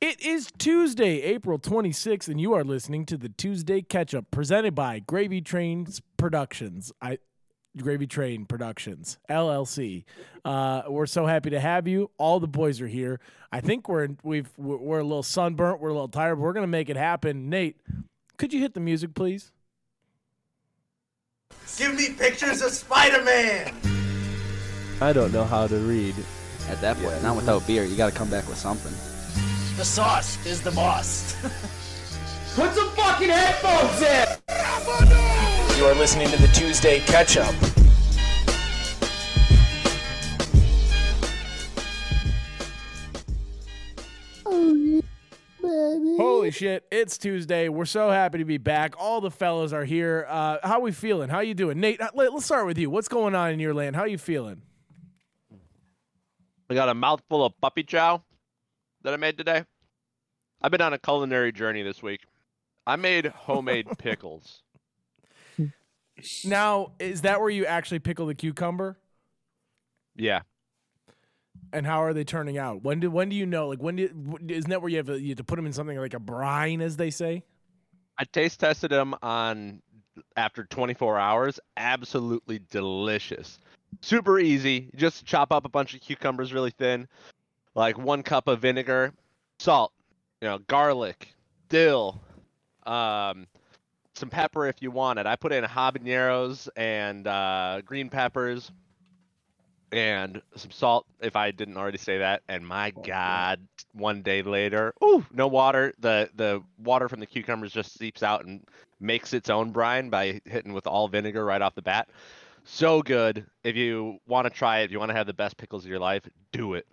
It is Tuesday, April 26th, and you are listening to the Tuesday Catch Up presented by Gravy Trains Productions. I Gravy Train Productions LLC. Uh, we're so happy to have you. All the boys are here. I think we're we've we're we're a little sunburnt. We're a little tired, but we're gonna make it happen. Nate, could you hit the music, please? Give me pictures of Spider-Man. I don't know how to read. At that point, not without beer. You got to come back with something. The sauce is the boss. Put some fucking headphones in! You are listening to the Tuesday Catch Up. Holy shit! It's Tuesday. We're so happy to be back. All the fellas are here. Uh, how we feeling? How you doing, Nate? uh, let- Let's start with you. What's going on in your land? How you feeling? I got a mouthful of puppy chow that I made today. I've been on a culinary journey this week. I made homemade pickles. Now, is that where you actually pickle the cucumber? Yeah. And how are they turning out? When do when do you know? Like when do isn't that where you have, to, you have to put them in something like a brine, as they say? I taste tested them on after 24 hours. Absolutely delicious. Super easy. Just chop up a bunch of cucumbers really thin, like one cup of vinegar, salt, you know, garlic, dill, um, some pepper if you want it. I put in habaneros and uh, green peppers and some salt if I didn't already say that. And my God, one day later, ooh, no water. The the water from the cucumbers just seeps out and makes its own brine by hitting with all vinegar right off the bat. So good. If you want to try it, if you want to have the best pickles of your life, do it.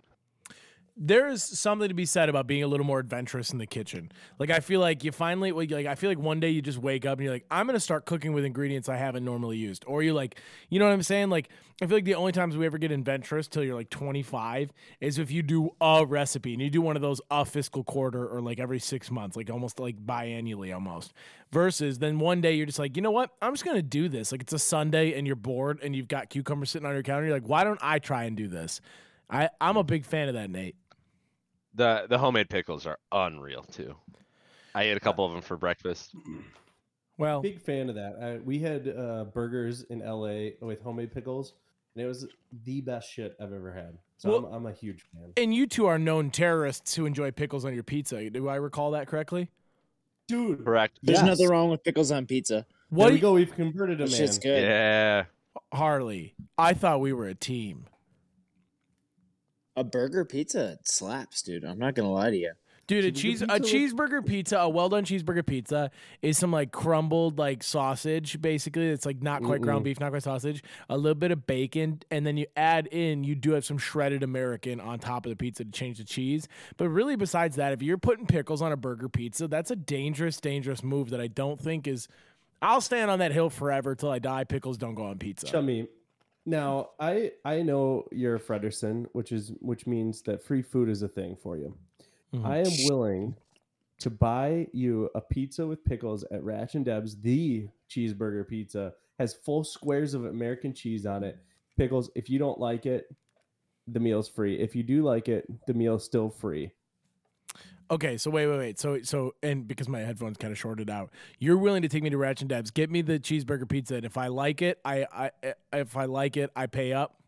There is something to be said about being a little more adventurous in the kitchen. Like I feel like you finally like I feel like one day you just wake up and you're like I'm gonna start cooking with ingredients I haven't normally used, or you like you know what I'm saying? Like I feel like the only times we ever get adventurous till you're like 25 is if you do a recipe and you do one of those a fiscal quarter or like every six months, like almost like biannually almost. Versus then one day you're just like you know what I'm just gonna do this. Like it's a Sunday and you're bored and you've got cucumbers sitting on your counter. You're like why don't I try and do this? I I'm a big fan of that, Nate. The the homemade pickles are unreal too. I ate a couple of them for breakfast. Well, Big fan of that. I, we had uh, burgers in LA with homemade pickles, and it was the best shit I've ever had. So Well- I'm, I'm a huge fan. And you two are known terrorists who enjoy pickles on your pizza. Do I recall that correctly? Dude, Correct. There's Yes. nothing wrong with pickles on pizza. What there do we you- go. We've converted a man. shit's good. Yeah. Harley? I thought we were a team. A burger pizza slaps, dude. I'm not gonna lie to you. Dude, a Cheeseburger cheese a pizza cheeseburger pizza, a well done cheeseburger pizza is some like crumbled like sausage, basically. It's like not quite ground Mm-mm. beef, not quite sausage, a little bit of bacon, and then you add in you do have some shredded American on top of the pizza to change the cheese. But really, besides that, if you're putting pickles on a burger pizza, that's a dangerous, dangerous move that I don't think is. I'll stand on that hill forever till I die. Pickles don't go on pizza. Chummy. Now I I know you're a Frederson, which is which means that free food is a thing for you. Mhm. I am willing to buy you a pizza with pickles at Ratch and Deb's. The cheeseburger pizza has full squares of American cheese on it. Pickles. If you don't like it, the meal's free. If you do like it, the meal's still free. Okay, so wait, wait, wait. So, so, and because my headphones kind of shorted out, you're willing to take me to Ratchet and Dabs, get me the cheeseburger pizza, and if I like it, I, I, eh, if I like it, I pay up.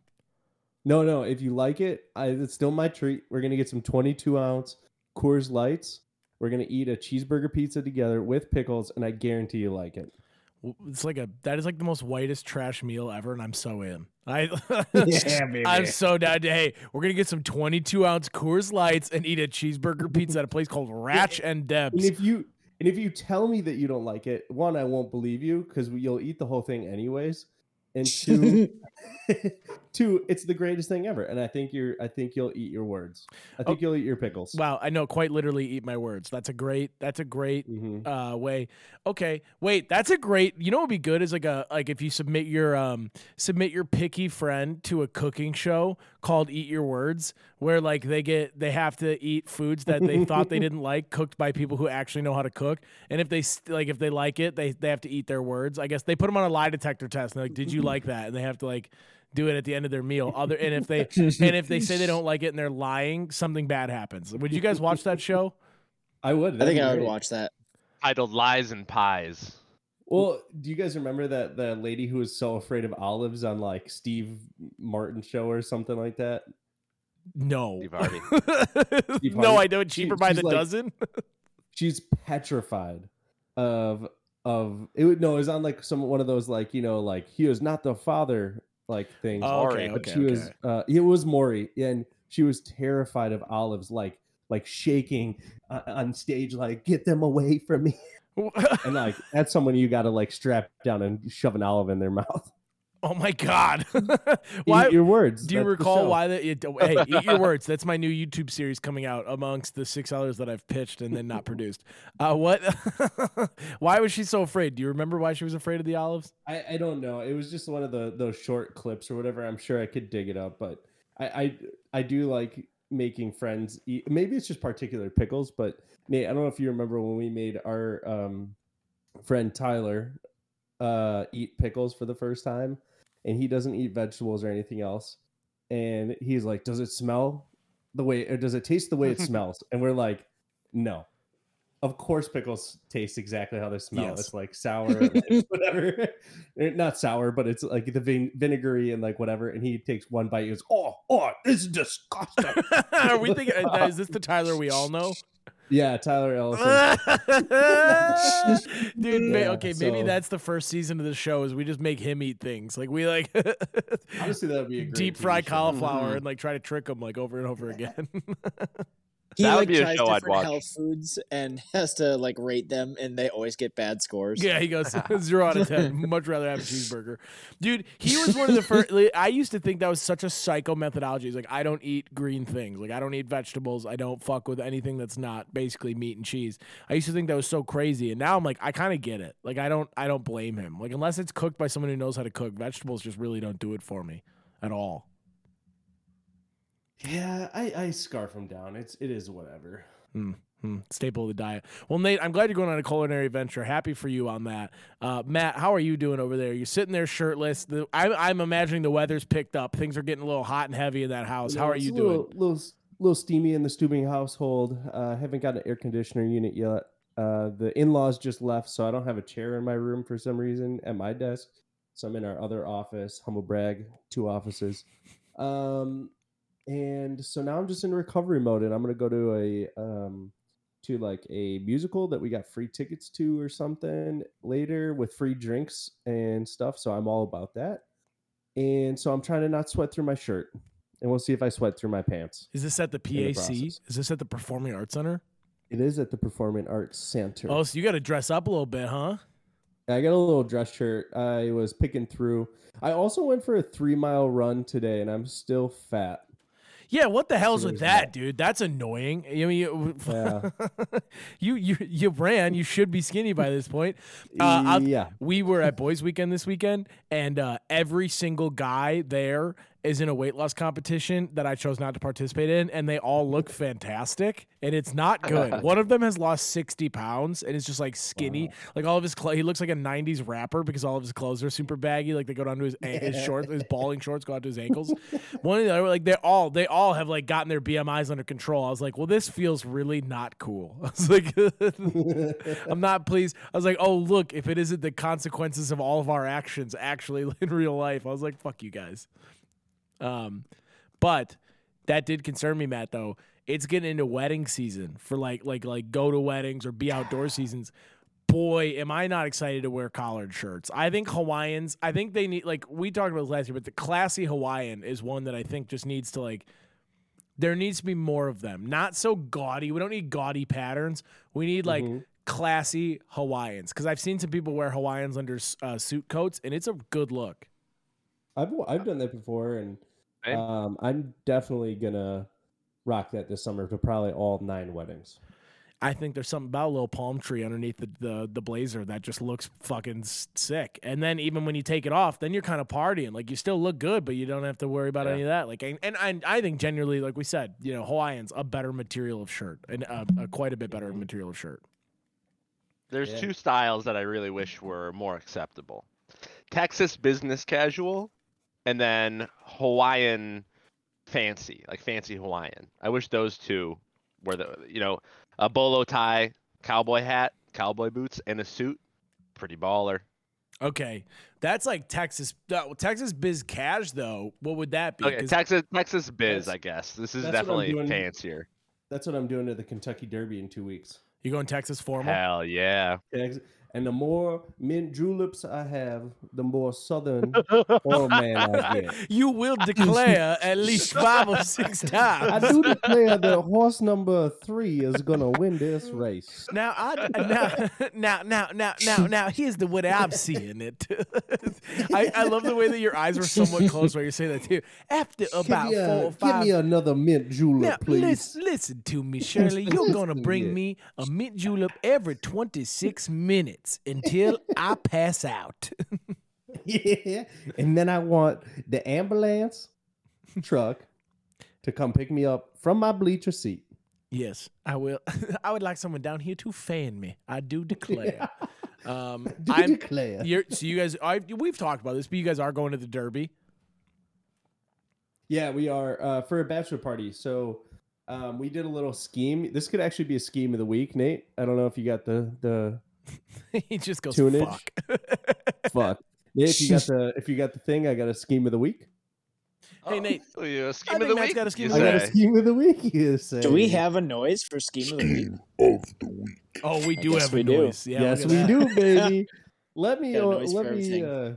No, no. If you like it, I, it's still my treat. We're gonna get some 22 ounce Coors Lights. We're gonna eat a cheeseburger pizza together with pickles, and I guarantee you like it. It's like a that is like the most whitest trash meal ever, and I'm so in. I, Yeah, baby. I'm so down to. Hey, we're gonna get some 22 ounce Coors Lights and eat a cheeseburger pizza at a place called Ratch and And Debs. if you and if you tell me that you don't like it, one, I won't believe you because you'll eat the whole thing anyways. And two, two, it's the greatest thing ever. And I think you're, I think you'll eat your words. I think you'll eat your pickles. Wow, I know quite literally eat my words. That's a great. That's a great Mhm. uh way. Okay, wait, that's a great. You know what would be good is like a like if you submit your um submit your picky friend to a cooking show called Eat Your Words, where like they get they have to eat foods that they thought they didn't like cooked by people who actually know how to cook, and if they st- like if they like it, they they have to eat their words. I guess they put them on a lie detector test. And they're like, did you like that? And they have to like do it at the end of their meal. Other and if they and if they say they don't like it and they're lying, something bad happens. Would you guys watch that show? I would. I that'd think I would great. watch that. Titled Lies and Pies. Well, do you guys remember that the lady who was so afraid of olives on like Steve Martin show or something like that? No. Steve Harvey. Steve no, I know. it Cheaper She- by the like- dozen. She's petrified of of it. Would, no, it was on like some one of those like you know like he was not the father like things. Oh, okay, but okay, she was uh, it was Maury and she was terrified of olives like like shaking uh, on stage like get them away from me and like that's someone you got to like strap down and shove an olive in their mouth oh my god. Why? eat your words Do you that's recall why that? It, hey, eat your words. That's my new YouTube series coming out amongst the six others that I've pitched and then not produced. Uh, what? why was she so afraid? Do you remember why she was afraid of the olives? I, I don't know. It was just one of the those short clips or whatever. I'm sure I could dig it up, but I I, I do like making friends eat. Maybe it's just particular pickles, but Nate, I don't know if you remember when we made our um, friend Tyler uh, eat pickles for the first time, and he doesn't eat vegetables or anything else, and he's like, "Does it smell the way, or does it taste the way it smells?" And we're like, "No." Of course, pickles taste exactly how they smell. Yes. It's like sour, like, whatever. Not sour, but it's like the vin- vinegary and like whatever. And he takes one bite. He goes, "Oh, oh, this is disgusting." Are we thinking? uh, Is this the Tyler we all know? Yeah, Tyler Ellison. Dude, ma- Yeah, okay, maybe that's the first season of the show is we just make him eat things. Like we like Honestly, that would be a great deep TV fry show. cauliflower Mhm. and like try to trick him like over and over again. He That would like be a tries show I'd different watch. health foods and has to like rate them, and they always get bad scores. yeah, he goes zero out of ten. Much rather have a cheeseburger, dude. He was one of the first. I used to think that was such a psycho methodology. He's like, I don't eat green things. Like I don't eat vegetables. I don't fuck with anything that's not basically meat and cheese. I used to think that was so crazy, and now I'm like, I kind of get it. Like I don't, I don't blame him. Like unless it's cooked by someone who knows how to cook, vegetables just really don't do it for me at all. Yeah, I, I scarf them down. It's it is whatever. Hmm, staple of the diet. Well, Nate, I'm glad you're going on a culinary adventure. Happy for you on that. Uh, Matt, how are you doing over there? You're sitting there shirtless. The, I'm, I'm imagining the weather's picked up. Things are getting a little hot and heavy in that house. You How are you doing? Little, little little steamy in the Stubing household. Uh, haven't got an air conditioner unit yet. Uh, the in-laws just left, so I don't have a chair in my room for some reason at my desk. So I'm in our other office. Humble brag, two offices. Um, and so now I'm just in recovery mode, and I'm gonna go to a um to like a musical that we got free tickets to or something later with free drinks and stuff. So I'm all about that. And so I'm trying to not sweat through my shirt, and we'll see if I sweat through my pants. Is this at the in the PAC? Is this at the Performing Arts Center? It is at the Performing Arts Center. Oh, so you got to dress up a little bit, huh? I got a little dress shirt. I was picking through. I also went for a three mile run today, and I'm still fat. Yeah, what the hell's with that, dude? That's annoying. I mean, you, Yeah. you you you ran. You should be skinny by this point. Uh, yeah, we were at Boys Weekend this weekend, and uh, every single guy there is in a weight loss competition that I chose not to participate in, and they all look fantastic, and it's not good. One of them has lost sixty pounds, and is just like skinny, like all of his clothes. He looks like a '90s rapper because all of his clothes are super baggy, like they go down to his his shorts, his balling shorts go out to his ankles. One of the other, like they all they all have like gotten their BMI's under control. I was like, well, this feels really not cool. I was like, I'm not pleased. I was like, oh look, if it isn't the consequences of all of our actions actually in real life, I was like, fuck you guys. Um, but that did concern me, Matt. Though it's getting into wedding season for like like like go to weddings or be outdoor seasons. Boy, am I not excited to wear collared shirts. I think Hawaiians. I think they need like we talked about this last year, but the classy Hawaiian is one that I think just needs to like there needs to be more of them. Not so gaudy. We don't need gaudy patterns. We need like Mhm. classy Hawaiians because I've seen some people wear Hawaiians under uh, suit coats, and it's a good look. I've I've done that before, and Same. um, I'm definitely gonna rock that this summer to probably all nine weddings. I think there's something about a little palm tree underneath the, the the blazer that just looks fucking sick. And then even when you take it off, then you're kind of partying. Like you still look good, but you don't have to worry about Yeah. any of that. Like and, and I, I think genuinely, like we said, you know, Hawaiians a better material of shirt and uh, a quite a bit better material of shirt. There's Yeah. two styles that I really wish were more acceptable. Texas business casual and then Hawaiian fancy, like fancy Hawaiian. I wish those two were the you know a bolo tie, cowboy hat, cowboy boots, and a suit. Pretty baller. Okay, that's like Texas. Uh, Texas biz cash though. What would that be? Okay, 'Cause- Texas Texas biz, I guess. This is that's what I'm definitely doing. fancier. That's what I'm doing to the Kentucky Derby in two weeks. you going Texas formal? Hell yeah. Ex- And the more mint juleps I have, the more southern oil man I get. You will declare at least five or six times. I do declare that horse number three is gonna win this race. Now, I, now, now, now, now, now, now, here's the way I'm seeing it. I, I love the way that your eyes were somewhat closed while you're saying that too. After about give me, four a, or give me another mint julep, Now, please. listen, listen to me, Shirley. You're gonna bring me a mint julep every 26 minutes until I pass out. yeah. And then I want the ambulance truck to come pick me up from my bleacher seat. yes, I will. I would like someone down here to fan me. I do declare. Um, Do I'm. declare. You're, so you guys, I, we've talked about this, but you guys are going to the Derby. Yeah, we are uh, for a bachelor party. So um, we did a little scheme. This could actually be a scheme of the week, Nate. I don't know if you got the the he just goes Tunage. fuck. fuck. Nate, if you got the if you got the thing, I got a scheme of the week. Hey, Nate. Oh, yeah, scheme I of the Matt's week. got a scheme you of the I got a scheme of the week. You say. Do we have a noise for scheme of the week? Oh, we do guess have a do. noise. Yeah, yes, we that. do, baby. let me uh, let me uh,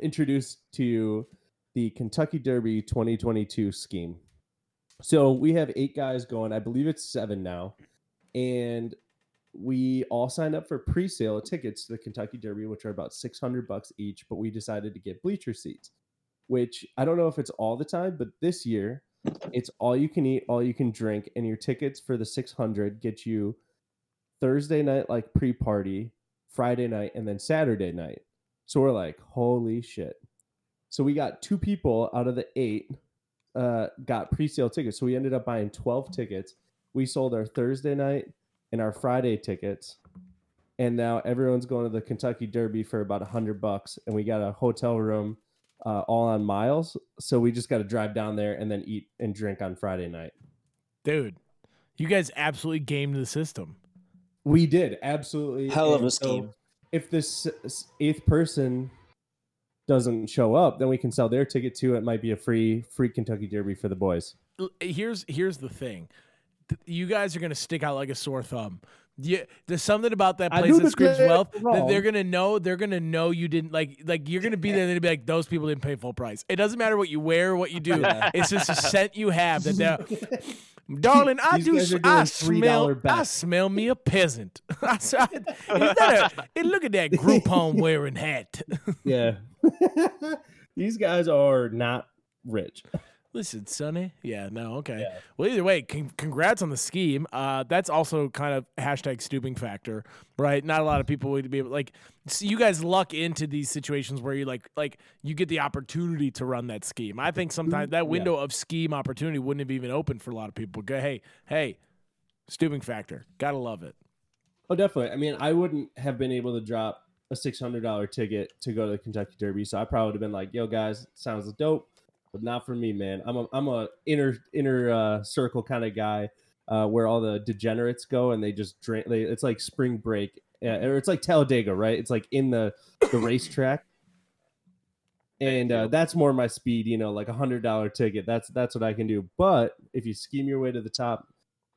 introduce to you the Kentucky Derby 2022 scheme. So we have eight guys going. I believe it's seven now, and we all signed up for pre-sale tickets to the Kentucky Derby, which are about 600 bucks each. But we decided to get bleacher seats, which I don't know if it's all the time, but this year it's all you can eat, all you can drink, and your tickets for the 600 get you Thursday night like pre-party, Friday night, and then Saturday night. So we're like, holy shit. So we got two people out of the eight uh got pre-sale tickets. So we ended up buying 12 tickets. We sold our Thursday night and our Friday tickets. And now everyone's going to the Kentucky Derby for about a hundred bucks. And we got a hotel room uh, all on miles. So we just got to drive down there and then eat and drink on Friday night. Dude, you guys absolutely gamed the system. We did absolutely. Hell of and a so scheme. if this eighth person doesn't show up, then we can sell their ticket too. It might be a free free Kentucky Derby for the boys. Here's here's the thing. Th- You guys are gonna stick out like a sore thumb. Yeah, there's something about that place that screams wealth that they're gonna know. They're gonna know you didn't like like you're gonna be there. and They'll be like, those people didn't pay full price. It doesn't matter what you wear or what you do. It's just a scent you have that they're. Darling, I do. guys s- are I smell. $3 I smell me a peasant. I I- is that a, and look at that Groupon wearing hat. yeah, these guys are not rich. Listen, Sonny. Yeah, no, okay. Yeah. Well, either way, con- congrats on the scheme. Uh, that's also kind of hashtag stooping factor, right? Not a lot of people would be able, like, so you guys luck into these situations where you like, like you get the opportunity to run that scheme. I think sometimes that window of scheme opportunity wouldn't have even opened for a lot of people. Go, hey, hey, stooping factor, gotta love it. Oh, definitely. I mean, I wouldn't have been able to drop a six hundred dollar ticket to go to the Kentucky Derby, so I probably would have been like, "Yo, guys, sounds dope." But not for me, man. I'm a I'm a inner inner uh, circle kind of guy, uh, where all the degenerates go and they just drink. They, it's like spring break, uh, or it's like Talladega, right? It's like in the the racetrack, and uh, that's more my speed. You know, like a hundred dollar ticket. That's that's what I can do. But if you scheme your way to the top,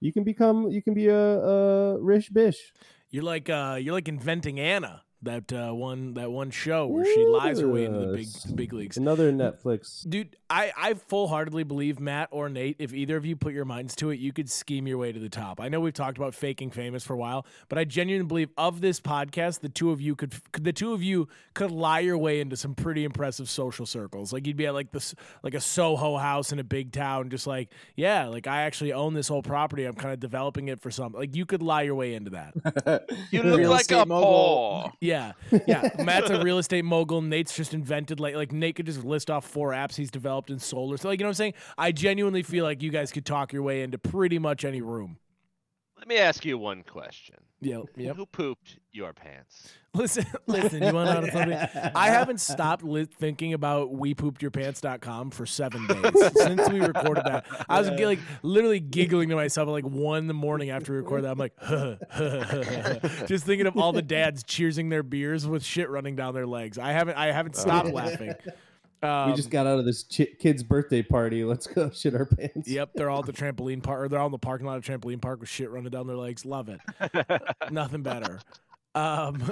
you can become you can be a, a rich bish. You're like, uh, you're like inventing Anna. That uh, one, that one show where she lies her way into the big, the big leagues. Another Netflix. Dude, I, I full heartedly believe Matt or Nate, if either of you put your minds to it, you could scheme your way to the top. I know we've talked about faking famous for a while, but I genuinely believe of this podcast, the two of you could the two of you could lie your way into some pretty impressive social circles. Like you'd be at like this like a Soho house in a big town, just like, yeah, like I actually own this whole property. I'm kind of developing it for something. Like you could lie your way into that. You look Real like a mogul. paw. Yeah, yeah. Matt's a real estate mogul. Nate's just invented like like Nate could just list off four apps he's developed in solar. So like you know what I'm saying? I genuinely feel like you guys could talk your way into pretty much any room. Let me ask you one question. Yep. Yep. Who pooped your pants? Listen, listen. You want to know something? I haven't stopped li- thinking about wepoopedyourpants.com for seven days since we recorded that. I was like literally giggling to myself at like one in the morning after we recorded that. I'm like, just thinking of all the dads cheersing their beers with shit running down their legs. I haven't, I haven't stopped laughing. Um, we just got out of this chi- kid's birthday party. Let's go shit our pants. Yep, they're all at the trampoline park, or they're all in the parking lot of trampoline park with shit running down their legs. Love it. Nothing better. Um,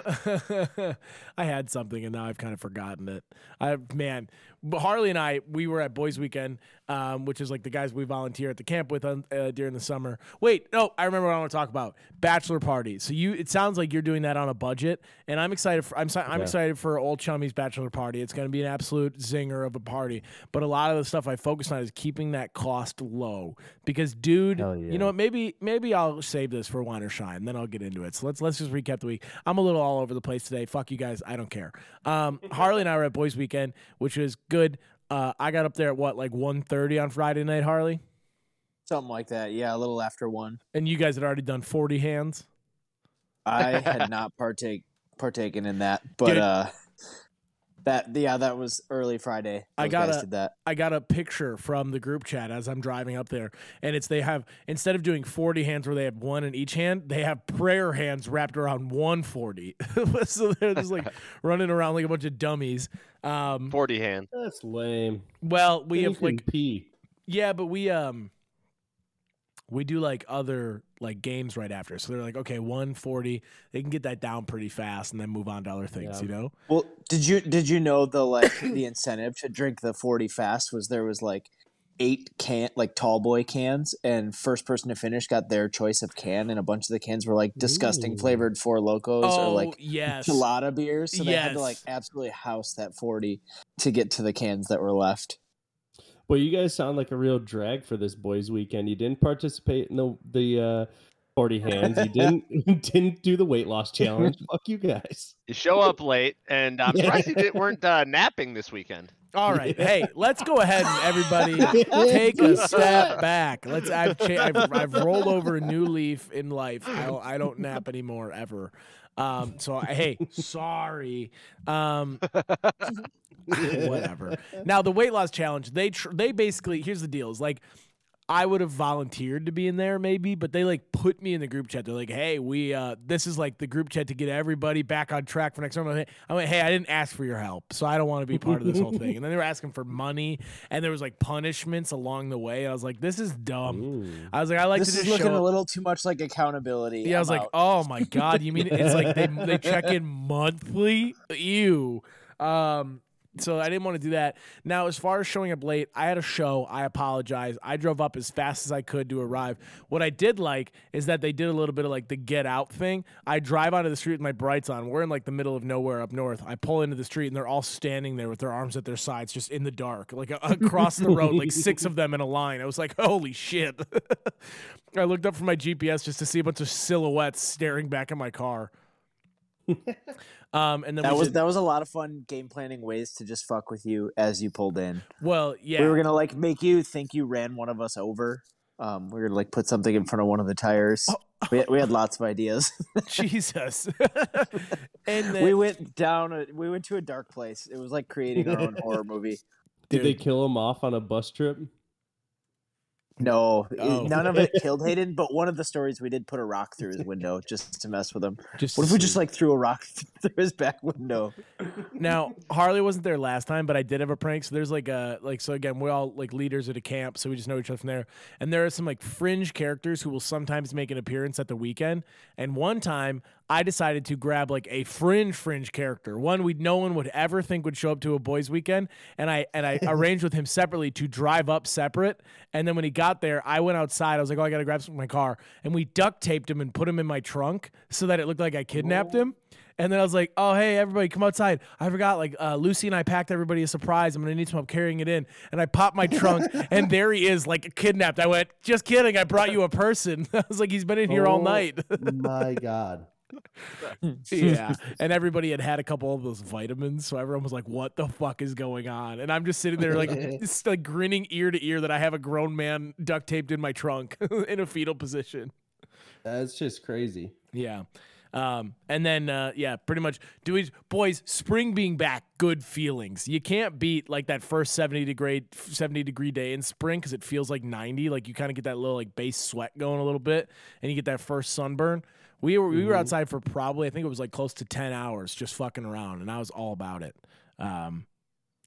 I had something and now I've kind of forgotten it. I man, but Harley and I we were at Boys Weekend, um, which is like the guys we volunteer at the camp with on, uh, during the summer. Wait, no, I remember what I want to talk about: bachelor party. So you, it sounds like you're doing that on a budget, and I'm excited. For, I'm I'm Yeah. excited for old Chummy's bachelor party. It's going to be an absolute zinger of a party. But a lot of the stuff I focus on is keeping that cost low because, dude, Hell you know what? Maybe maybe I'll save this for wine or shine, then I'll get into it. So let's let's just recap the week. I'm a little all over the place today. Fuck you guys. I don't care. Um, Harley and I were at Boys Weekend, which was good. Uh, I got up there at what like 1.30 on Friday night, Harley, Something like that. Yeah, a little after one. and you guys had already done 40 hands. I had not partake partaken in that, but Dude. uh, that yeah, that was early Friday. I Those guys gotta- did that. I got a picture from the group chat as I'm driving up there, and it's they have instead of doing 40 hands where they have one in each hand, they have prayer hands wrapped around 140. so they're just like running around like a bunch of dummies. Um, 40 hand. That's lame. well, we You have like pee. Yeah, but we um we do like other like games right after. So they're like, okay, 140. They can get that down pretty fast and then move on to other things, Yeah. you know? Well, did you did you know the like the incentive to drink the forty fast was there was like eight can like tall boy cans and first person to finish got their choice of can and a bunch of the cans were like disgusting Ooh. flavored Four Lokos oh, or like oh, yes. gelada beers so they had to like absolutely house that 40 to get to the cans that were left Well, you guys sound like a real drag for this boys' weekend. You didn't participate in the the uh, forty hands. You didn't you didn't do the weight loss challenge. Fuck you guys. You show up late, and I'm surprised you didn't, weren't uh, napping this weekend. All right. Hey, let's go ahead and everybody take a step back. Let's I've, cha- I've I've rolled over a new leaf in life. I don't, I don't nap anymore ever. Um so hey, sorry. Um whatever. Now the weight loss challenge, they tr- they basically here's the deal: is like I would have volunteered to be in there maybe, but they like put me in the group chat. They're like, "Hey, we uh this is like the group chat to get everybody back on track for next summer." I went, I "Hey, I didn't ask for your help, so I don't want to be part of this whole thing." And then they were asking for money, and there was like punishments along the way. I was like, "This is dumb." Ooh. I was like, "I like this to is looking show a little too much like accountability yeah, I was I'm like, out. oh my god, you mean it's like they they check in monthly? Ew. Um, so I didn't want to do that. Now, as far as showing up late, I had a show. I apologize. I drove up as fast as I could to arrive. What I did like is that they did a little bit of like the get out thing. I drive onto the street with my brights on. We're in like the middle of nowhere up north. I pull into the street and they're all standing there with their arms at their sides, just in the dark, like across the road, like six of them in a line. I was like, holy shit. I looked up from my GPS just to see a bunch of silhouettes staring back at my car. Um, and then that was did- that was a lot of fun game planning ways to just fuck with you as you pulled in well, yeah. we were gonna like make you think you ran one of us over um we were gonna like put something in front of one of the tires Oh. we, had, we had lots of ideas Jesus. and then, we went down a, we went to a dark place it was like creating our own horror movie Did they kill him off on a bus trip? No Oh. none of it killed hayden but one of the stories we did put a rock through his window just to mess with him just what if we just like threw a rock through his back window Now Harley wasn't there last time, but I did have a prank. So there's like a like so again we're all like leaders at a camp, so we just know each other from there. And there are some like fringe characters who will sometimes make an appearance at the weekend. And one time I decided to grab like a fringe fringe character, one we no one would ever think would show up to a boys' weekend. And I and I arranged with him separately to drive up separate. And then when he got there, I went outside. I was like, oh, I gotta grab something from my car, and we duct taped him and put him in my trunk so that it looked like I kidnapped him. And then I was like, "Oh, hey, everybody, come outside! I forgot. Like, uh, Lucy and I packed everybody a surprise. I'm gonna need some help carrying it in." And I popped my trunk, and there he is, like kidnapped. I went, "Just kidding! I brought you a person." I was like, "He's been in here all Oh. night." My God. yeah, and everybody had had a couple of those vitamins, so everyone was like, "What the fuck is going on?" And I'm just sitting there, like, just like grinning ear to ear that I have a grown man duct taped in my trunk in a fetal position. That's just crazy. Yeah. Um, and then uh, yeah, pretty much do we boys, spring being back, good feelings. You can't beat like that first 70 degree 70 degree day in spring because it feels like 90. Like you kind of get that little like base sweat going a little bit and you get that first sunburn. We were we were Mhm. outside for probably I think it was like close to 10 hours just fucking around and I was all about it. Um,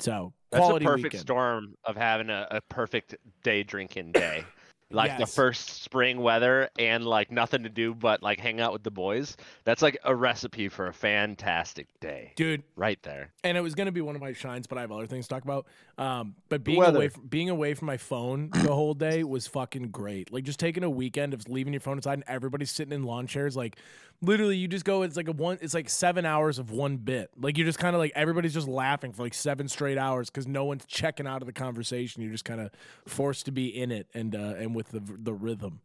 so That's a quality perfect weekend. storm of having a, a perfect day drinking day. Like the first spring weather and like nothing to do but like hang out with the boys. That's like a recipe for a fantastic day. Dude, Right there. and it was going to be one of my shines, but I have other things to talk about. Um, but being weather. away from being away from my phone the whole day was fucking great. Like just taking a weekend of leaving your phone aside and everybody's sitting in lawn chairs. Like literally, you just go. It's like a one. It's like seven hours of one bit. Like you're just kind of like everybody's just laughing for like seven straight hours because no one's checking out of the conversation. You're just kind of forced to be in it and uh, and with the the rhythm,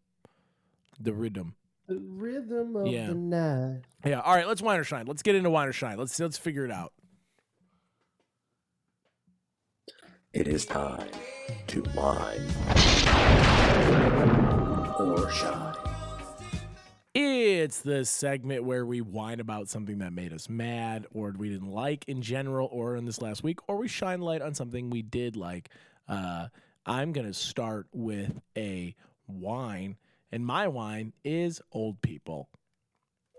the rhythm. The rhythm of Yeah. the night. Yeah. All right. Let's wine or shine. Let's get into wine or shine. Let's let's figure it out. It is time to wine or shine. It's the segment where we whine about something that made us mad or we didn't like in general or in this last week, or we shine light on something we did like. Uh, I'm going to start with a wine, and my wine is old people.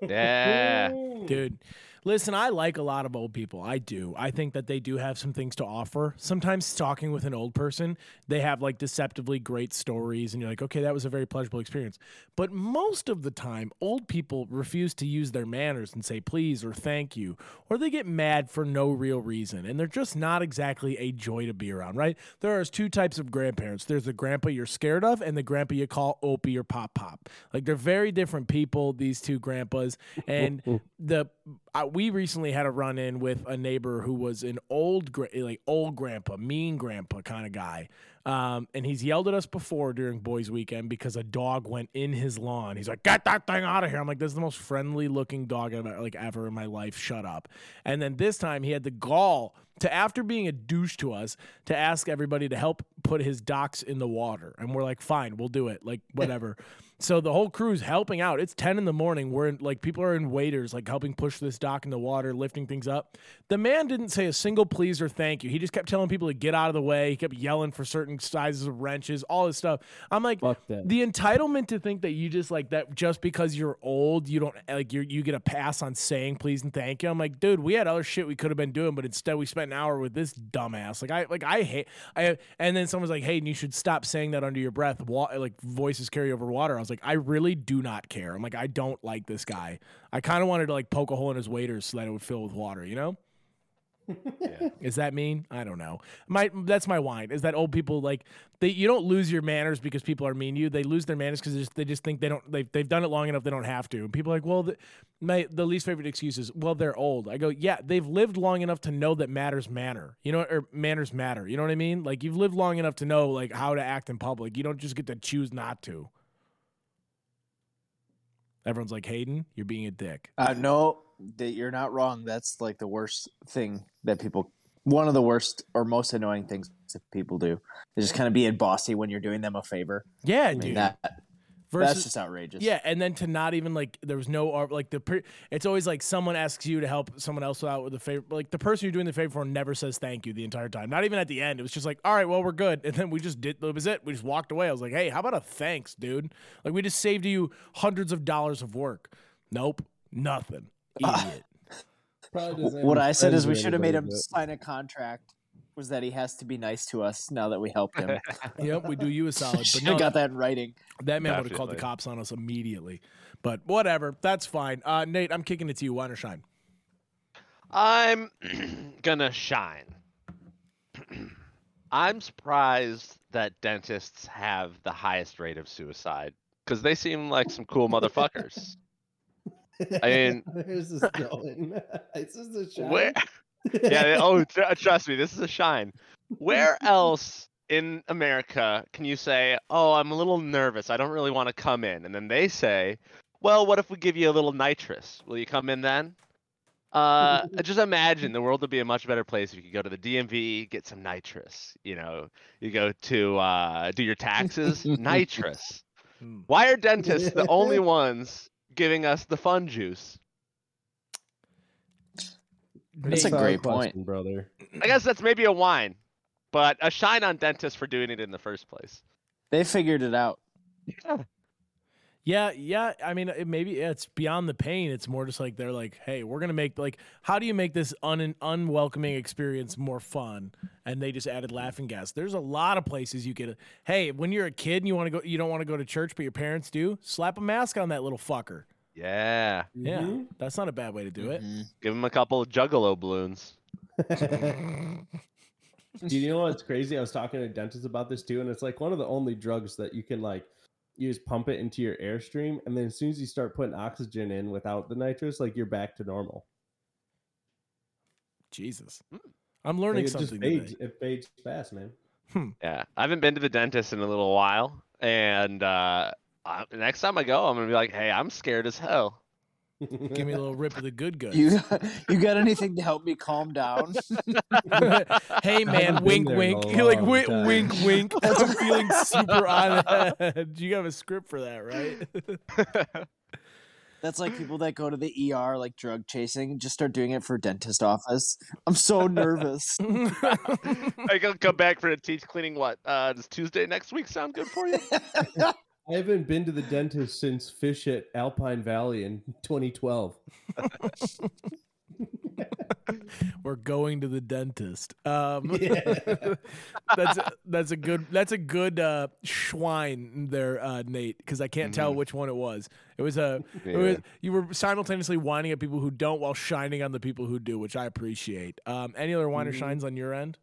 Yeah. Dude, listen, I like a lot of old people. I do. I think that they do have some things to offer. Sometimes talking with an old person, they have like deceptively great stories, and you're like, okay, that was a very pleasurable experience. But most of the time, old people refuse to use their manners and say please or thank you, or they get mad for no real reason, and they're just not exactly a joy to be around, right? There are two types of grandparents there's the grandpa you're scared of, and the grandpa you call Opie or Pop Pop. Like, they're very different people, these two grandpas. And the uh, we recently had a run in with a neighbor who was an old like old grandpa mean grandpa kind of guy um, and he's yelled at us before during boys weekend because a dog went in his lawn. He's like get that thing out of here. I'm like this is the most friendly looking dog i've like ever in my life. Shut up. And then this time he had the gall to after being a douche to us to ask everybody to help put his docks in the water and we're like fine we'll do it like whatever so the whole crew's helping out. It's 10 in the morning. We're in, like, people are in waders, like, helping push this dock in the water, lifting things up. The man didn't say a single please or thank you. He just kept telling people to get out of the way. He kept yelling for certain sizes of wrenches, all this stuff. I'm like, the entitlement to think that you just like that just because you're old, you don't like you you get a pass on saying please and thank you. I'm like, dude, we had other shit we could have been doing, but instead we spent an hour with this dumbass. Like I like I hate I and then someone's like, hey, you should stop saying that under your breath. Wa- like voices carry over water. I was like, I really do not care. I'm like, I don't like this guy. I kind of wanted to like poke a hole in his waders so that it would fill with water. You know. Is that mean? I don't know. My that's my wine. Is that old people like they you don't lose your manners because people are mean to you. They lose their manners because they just, they just think they don't they've, they've done it long enough they don't have to. And people are like, well, the, my the least favorite excuse is well they're old. I go, yeah, they've lived long enough to know that matters matter. You know, or manners matter. You know what I mean? Like you've lived long enough to know like how to act in public. You don't just get to choose not to. Everyone's like, Hayden, you're being a dick. Uh, no, that you're not wrong. That's like the worst thing that people. One of the worst or most annoying things that people do is just kind of being bossy when you're doing them a favor. Yeah, I mean, dude. that Versus- that's just outrageous. Yeah, and then to not even like there was no ar- like the per- it's always like someone asks you to help someone else out with a favor. Like the person you're doing the favor for never says thank you the entire time. Not even at the end. It was just like, all right, well we're good, and then we just did. That was it. We just walked away. I was like, hey, how about a thanks, dude? Like we just saved you hundreds of dollars of work. Nope, nothing. Uh, Idiot. Probably What I said is we should have made him sign a contract. Was that he has to be nice to us now that we helped him? yep, we do you a solid. But should no, have got that in writing. that man would have called the cops on us immediately. But whatever, that's fine. Uh, Nate, I'm kicking it to you. Wine or shine? I'm gonna shine. I'm surprised that dentists have the highest rate of suicide because they seem like some cool motherfuckers. I mean- Where's this going? Is this a shot? Where? Yeah. oh, tr- trust me, this is a shine. Where else in America can you say, "Oh, I'm a little nervous. I don't really want to come in," and then they say, "Well, what if we give you a little nitrous? Will you come in then?" Uh, just imagine the world would be a much better place if you could go to the DMV, get some nitrous. You know, you go to uh, do your taxes, nitrous. Hmm. Why are dentists the only ones giving us the fun juice? That's a great question, point. brother. I guess that's maybe a wine, but a shine on dentists for doing it in the first place. They figured it out. Yeah, yeah. I mean, it maybe yeah, it's beyond the pain. It's more just like they're like, hey, we're gonna make like, how do you make this un- unwelcoming experience more fun? And they just added laughing gas. There's a lot of places you could. Hey, when you're a kid and you want to go, you don't want to go to church, but your parents do. Slap a mask on that little fucker. Yeah, Yeah, Mhm. that's not a bad way to do it. Mhm. give him a couple of juggalo balloons. Do you know what's crazy? I was talking to a dentist about this too, and it's like one of the only drugs that you can like you just pump it into your airstream, and then as soon as you start putting oxygen in without the nitrous, like you're back to normal. Jesus, I'm Like, learning it just something fades. today. It fades fast, man. Yeah, I haven't been to the dentist in a little while, and uh, uh, next time I go, I'm gonna be like, "Hey, I'm scared as hell." Give me a little rip of the good goods. You you got anything to help me calm down? hey man, wink, wink. You're like, wink, time. wink, wink. I'm feeling super on edge. You have a script for that, right? That's like people that go to the ER like drug chasing just start doing it for dentist office. I'm so nervous. I can come back for a teeth cleaning. What? Uh, does Tuesday next week sound good for you? I haven't been to the dentist since Phish at Alpine Valley in 2012. We're going to the dentist. Um, Yeah. that's a, that's a good that's a good uh, schwein there, uh, Nate. Because I can't tell Mhm. which one it was. It was a it was, you were simultaneously whining at people who don't while shining on the people who do, which I appreciate. Um, any other whiner Mhm. shines on your end?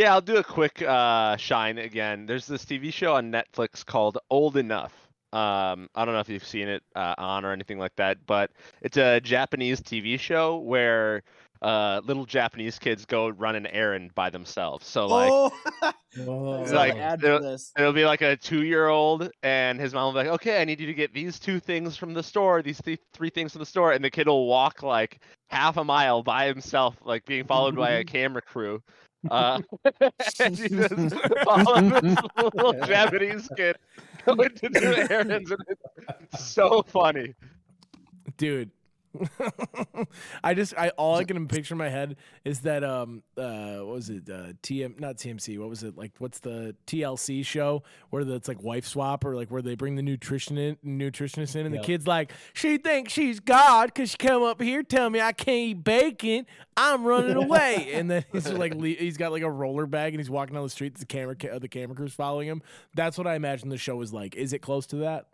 Yeah, I'll do a quick uh, shine again. There's this TV show on Netflix called Old Enough. Um, I don't know if you've seen it uh, on or anything like that, but it's a Japanese TV show where uh, little Japanese kids go run an errand by themselves. So like, oh, Oh, like, an ad they'll- It'll be like a two-year-old, and his mom will be like, "Okay, I need you to get these two things from the store, these th- three things from the store," and the kid will walk like half a mile by himself, like being followed by a camera crew. Uh, and you just follow this little Japanese kid going to do errands, and it's so funny. dude. I just I all I can picture in my head is that um uh what was it uh TM not TMC what was it like what's the TLC show where the, it's like wife swap or like where they bring the nutrition in nutritionist in and Yep. the kid's like she thinks she's God because she come up here tell me I can't eat bacon. I'm running away. And then he's like le- he's got like a roller bag and he's walking down the street the camera ca- the camera crew's following him. That's what I imagine the show is like. Is it close to that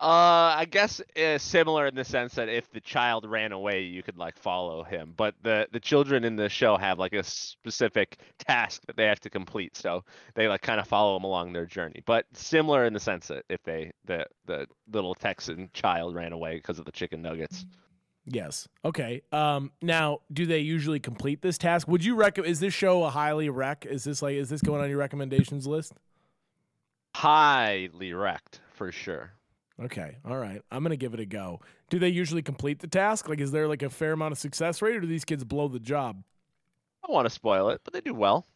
Uh, I guess uh, similar in the sense that if the child ran away, you could like follow him. But the the children in the show have like a specific task that they have to complete, so they like kind of follow them along their journey. But similar in the sense that if they the the little Texan child ran away because of the chicken nuggets. Yes. Okay. Um. Now, do they usually complete this task? Would you recommend? Is this show a highly rec? Is this like? Is this going on your recommendations list? Highly wrecked for sure. Okay. All right. I'm gonna give it a go. Do they usually complete the task? Like, is there like a fair amount of success rate, or do these kids blow the job? I want to spoil it, but they do well.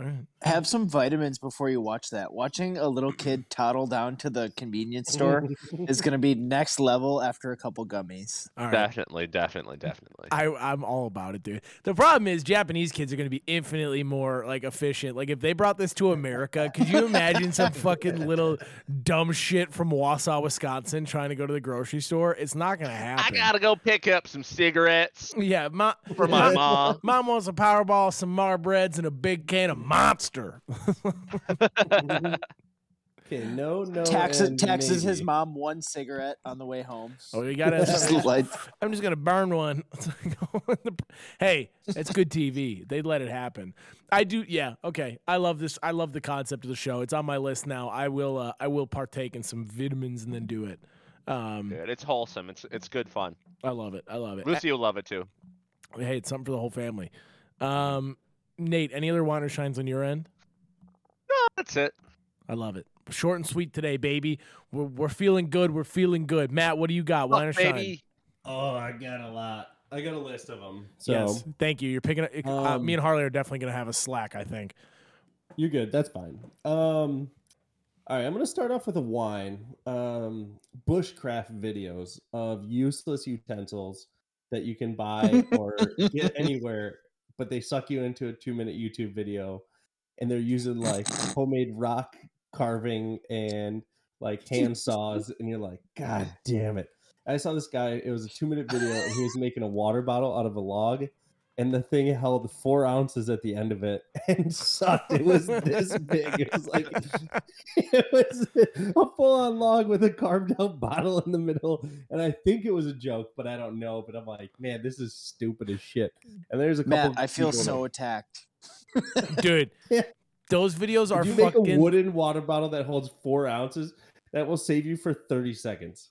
All right. Have some vitamins before you watch that. Watching a little kid toddle down to the convenience store is going to be next level after a couple gummies. All right. Definitely, definitely, definitely. I, I'm all about it, dude. The problem is Japanese kids are going to be infinitely more like efficient. Like if they brought this to America, could you imagine some fucking little dumb shit from Wausau, Wisconsin, trying to go to the grocery store? It's not going to happen. I gotta go pick up some cigarettes Yeah, my, for my mom. Mom wants a Powerball, some Marbreads, and a big can of Monster. Okay, no, no. Taxes and taxes his mom one cigarette on the way home. oh, you gotta have Just something. light- I'm just gonna burn one. hey, it's good TV. They let it happen. I do. Yeah. Okay. I love this. I love the concept of the show. It's on my list now. I will. Uh, I will partake in some vitamins and then do it. Um, Dude, it's wholesome. It's it's good fun. I love it. I love it. Lucy will love it too. Hey, it's something for the whole family. Um, Nate, any other water shines on your end? No, that's it. I love it. Short and sweet today, baby. We're, we're feeling good. We're feeling good. Matt, what do you got? Wine or shine? baby. Oh, I got a lot. I got a list of them. So yes. Thank you. You're picking up. uh, Um, me and Harley are definitely going to have a slack, I think. you're good. That's fine. Um, All right, I'm gonna start off with a wine. Um, bushcraft videos of useless utensils that you can buy or get anywhere, but they suck you into a two minute YouTube video, and they're using like homemade rock carving and like hand saws, and you're like, God damn it! I saw this guy. It was a two minute video, and he was making a water bottle out of a log, and the thing held four ounces at the end of it and sucked. It was this big. It was like it was a full on log with a carved out bottle in the middle. And I think it was a joke, but I don't know. But I'm like, man, this is stupid as shit. And there's a couple. Matt, I feel so that- attacked. Dude, Yeah. those videos are If you make fucking. a wooden water bottle that holds four ounces, that will save you for 30 seconds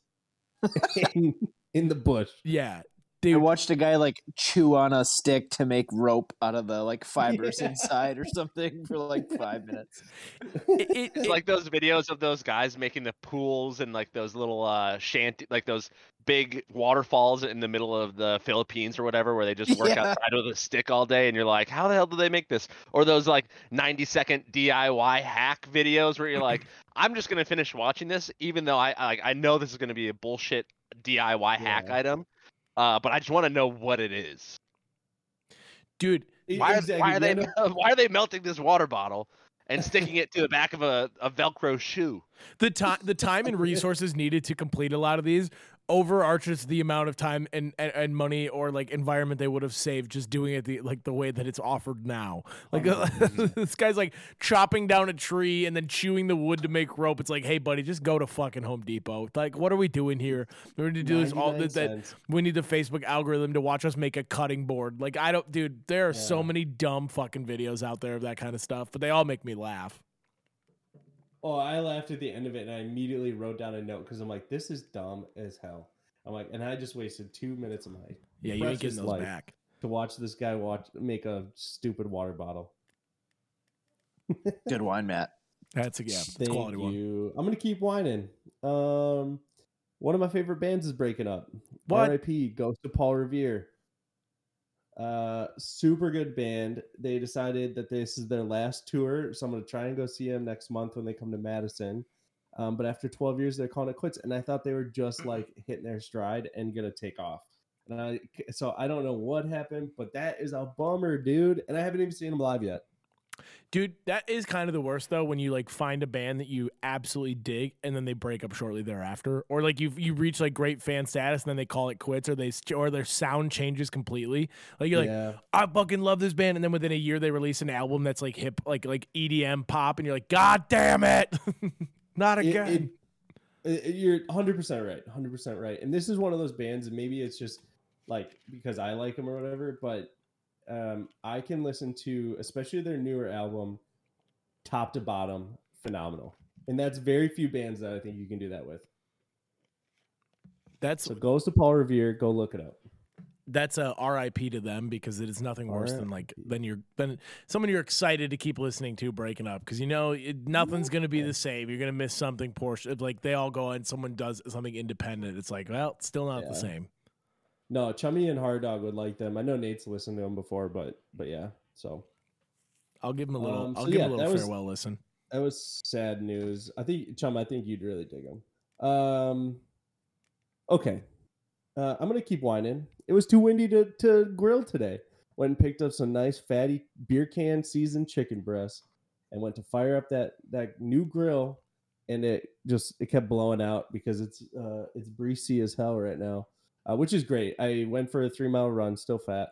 in, in the bush. yeah, I watched a guy like chew on a stick to make rope out of the like fibers Yeah. inside or something for like five minutes. It, it, It's it- like those videos of those guys making the pools and like those little uh shanty like those big waterfalls in the middle of the Philippines or whatever where they just work Yeah. outside with a stick all day and you're like how the hell do they make this or those like 90 second DIY hack videos where you're like I'm just going to finish watching this even though I I, like I know this is going to be a bullshit DIY hack item uh but I just want to know what it is dude. why, are- Exactly. why are they why are they melting this water bottle and sticking it to the back of a, a velcro shoe the time the time and resources needed to complete a lot of these overarches the amount of time and, and, and money or like environment they would have saved just doing it the like the way that it's offered now. Like this guy's like chopping down a tree and then chewing the wood to make rope. It's like hey buddy just go to fucking home depot. Like what are we doing here? We need to do this all 99 that, that we need the facebook algorithm to watch us make a cutting board. Like i don't dude there are so many dumb fucking videos out there of that kind of stuff but they all make me laugh Oh, I laughed at the end of it and I immediately wrote down a note because I'm like, this is dumb as hell. I'm like, and I just wasted two minutes of my yeah you ain't precious getting those life back to watch this guy watch make a stupid water bottle. Good wine, Matt. that's a yeah it's a Thank quality one you. I'm gonna keep whining. Um, one of my favorite bands is breaking up. What? R.I.P. Ghost of Paul Revere. Uh, super good band. They decided that this is their last tour, so I'm gonna try and go see them next month when they come to Madison. Um, but after 12 years, they're calling it quits, and I thought they were just like hitting their stride and gonna take off. And I, so I don't know what happened, but that is a bummer, dude. And I haven't even seen them live yet. Dude, that is kind of the worst though when you like find a band that you absolutely dig and then they break up shortly thereafter, or like you you reach like great fan status and then they call it quits, or they or their sound changes completely. Like you're like. I fucking love this band, and then within a year they release an album that's like hip, like like EDM pop, and you're like, God damn it, not It- again. it- it- you're 100% right 100% right and this is one of those bands and maybe it's just like because i like them or whatever but um i can listen to especially their newer album top to bottom phenomenal and that's very few bands that i think you can do that with that's so Ghost of Paul Revere go look it up that's a RIP to them because it is nothing worse than like then you're then someone you're excited to keep listening to breaking up because you know it, nothing's gonna be the same. You're gonna miss something. Portion like they all go and someone does something independent. It's like well, it's still not the same. No chummy and hard dog would like them i know nate's listened to them before but but yeah so I'll give them a little. Um, I'll so give yeah, them a little was- farewell listen. that was sad news. I think Chum, I think you'd really dig them. Um, okay, uh, I'm gonna keep whining. It was too windy to to grill today. Went and picked up some nice fatty beer can seasoned chicken breasts, and went to fire up that that new grill, and it just it kept blowing out because it's uh it's breezy as hell right now, uh, which is great. I went for a three mile run, still fat,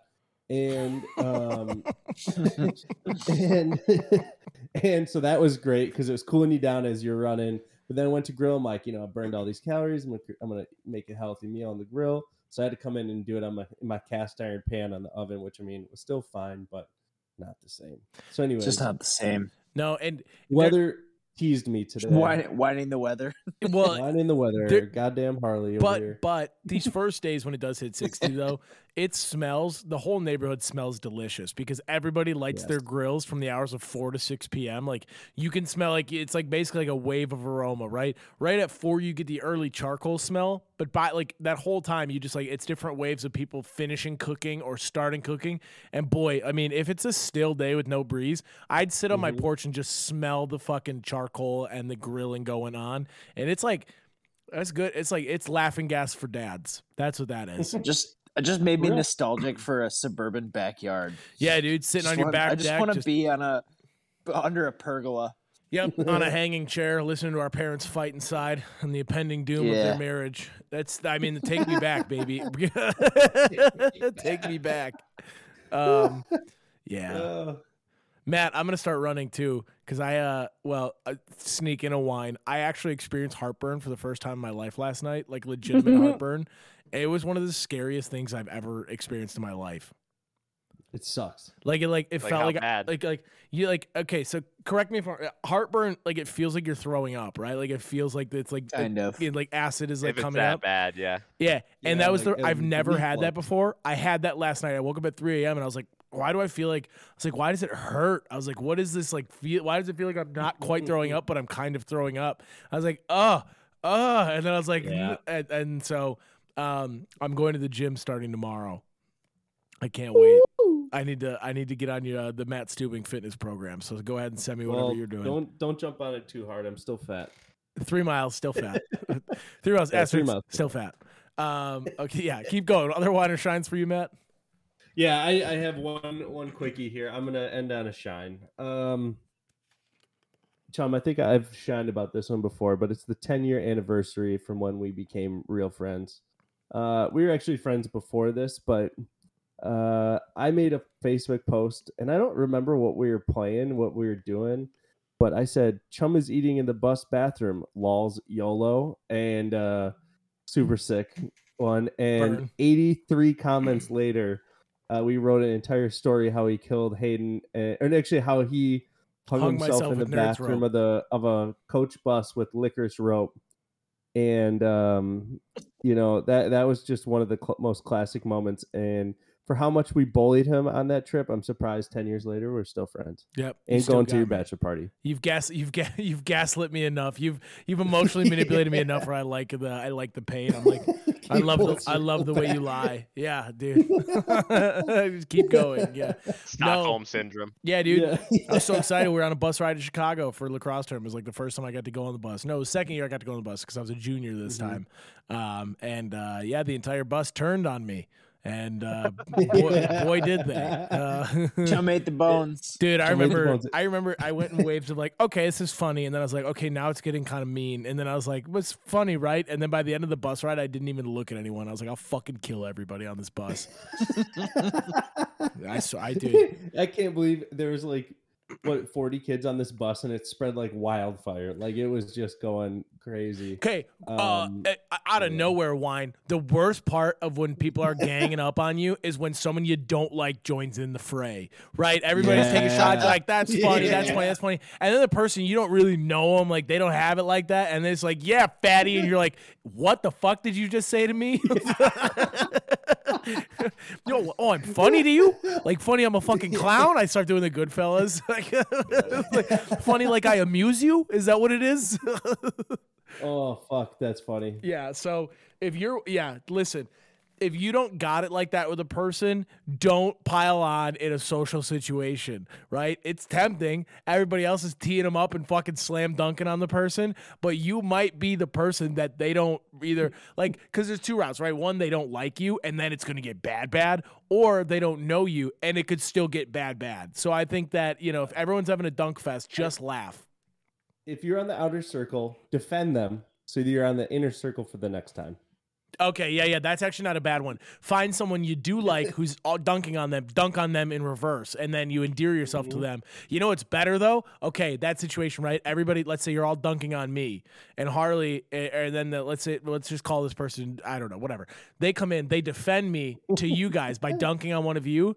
and um and and so that was great because it was cooling you down as you're running. But then I went to grill. I'm like, you know, I burned all these calories. I'm gonna, I'm gonna make a healthy meal on the grill. So I had to come in and do it on my in my cast iron pan on the oven, which I mean was still fine, but not the same. So anyway, It's just not the same. No, and weather teased me today. Whining, whining the weather. well, Wine in the weather. Goddamn Harley over here. but but these first days when it does hit 60 though it smells the whole neighborhood smells delicious because everybody lights their grills from the hours of 4 to 6 p.m like you can smell like it's like basically like a wave of aroma right right at 4 you get the early charcoal smell but by like that whole time you just like it's different waves of people finishing cooking or starting cooking and boy i mean if it's a still day with no breeze i'd sit on my Mhm. porch and just smell the fucking charcoal charcoal and the grilling going on, and it's like that's good. It's like it's laughing gas for dads. That's what that is. Just it just made me nostalgic for a suburban backyard. yeah, dude, sitting Just on your want- back I just want to just- be on a under a pergola. Yep, on a hanging chair, listening to our parents fight inside and the impending doom of their marriage. That's, I mean, take me back, baby. take me back. Um, yeah, Uh, Matt, I'm gonna start running too because I, uh, well, uh, sneak in a wine. I actually experienced heartburn for the first time in my life last night, like legitimate heartburn. It was one of the scariest things I've ever experienced in my life. it sucks. Like it, like it Like felt like bad? like like you like okay. So correct me if I'm, heartburn. Like it feels like you're throwing up, right? Like it feels like it's like Kind of. like acid is like if it's coming that up. bad, yeah. Yeah, and Yeah, that was like, the I've never had that before. I had that last night. I woke up at 3 a.m. and I was like, why do I feel like I was like, why does it hurt? I was like, what is this like feel? Why does it feel like I'm not quite throwing up, but I'm kind of throwing up? I was like, oh, oh, and then I was like, Yeah. and, and so um, I'm going to the gym starting tomorrow. I can't wait. I need to I need to get on your uh, the Matt Stubing fitness program. So go ahead and send me whatever Well, you're doing. don't don't jump on it too hard. I'm still fat. Three miles, still fat. three miles, Yeah, three miles. still fat. Um, okay, yeah, keep going. Other wine or shines for you, Matt? Yeah, I, I have one one quickie here. I'm gonna end on a shine. Um, Chum, I think I've shined about this one before, but it's the 10 year anniversary from when we became real friends. Uh, we were actually friends before this, but uh, I made a Facebook post, and I don't remember what we were playing, what we were doing, but I said Chum is eating in the bus bathroom. Lols YOLO and uh, super sick one, and Burn. 83 comments later uh, we wrote an entire story how he killed Hayden, uh, and actually how he hung, Hung himself in the bathroom rope. of the of a coach bus with licorice rope, and um, you know that that was just one of the cl- most classic moments. And for how much we bullied him on that trip, I'm surprised ten years later we're still friends Yep. you and going to your me. bachelor party. You've gas you've ga- you've gaslit me enough. You've you've emotionally manipulated me enough where I like the I like the pain. I'm like I love the I love the circle way you lie. Yeah, dude. Just keep going. Yeah. Stockholm syndrome. Yeah, dude. Yeah. I was so excited. We were on a bus ride to Chicago for lacrosse term. It was like the first time I got to go on the bus. No, it was second year I got to go on the bus because I was a junior this Mm-hmm. time. Um, and uh, yeah, the entire bus turned on me. And uh, boy, boy, did they. Uh, Chum ate the bones. Dude, I Chum remember. I remember. I went in waves of like, okay, this is funny, and then I was like, okay, now it's getting kind of mean, and then I was like, what's funny, right? And then by the end of the bus ride, I didn't even look at anyone. I was like, I'll fucking kill everybody on this bus. I saw. I did. I can't believe there was like what 40 kids on this bus and it spread like wildfire. Like it was just going crazy. Okay, Um, uh, uh, out of yeah. nowhere, wine. The worst part of when people are ganging up on you is when someone you don't like joins in the fray. Right? Everybody's taking shots. Like that's funny. That's funny. That's funny. And then the person you don't really know them, like they don't have it like that, and it's like, yeah, fatty, and you're like, what the fuck did you just say to me? Yo, oh, I'm funny to you? Like funny? I'm a fucking clown. I start doing the Goodfellas. like, like, funny, like I amuse you? Is that what it is? Oh fuck, that's funny. Yeah. So if you're, yeah, listen, if you don't got it like that with a person, don't pile on in a social situation, right? It's tempting. Everybody else is teeing them up and fucking slam dunking on the person, but you might be the person that they don't either like, because there's two routes, right? One, they don't like you and then it's going to get bad, bad, or they don't know you and it could still get bad, bad. So I think that, you know, if everyone's having a dunk fest, just laugh. If you're on the outer circle, defend them so that you're on the inner circle for the next time. Okay, yeah, yeah, that's actually not a bad one. Find someone you do like who's all dunking on them, dunk on them in reverse, and then you endear yourself to mm-hmm. them. You know what's better though? Okay, that situation, right? Everybody, let's say you're all dunking on me, and Harley, and then the, let's say let's just call this person, I don't know, whatever. They come in, they defend me to you guys by dunking on one of you.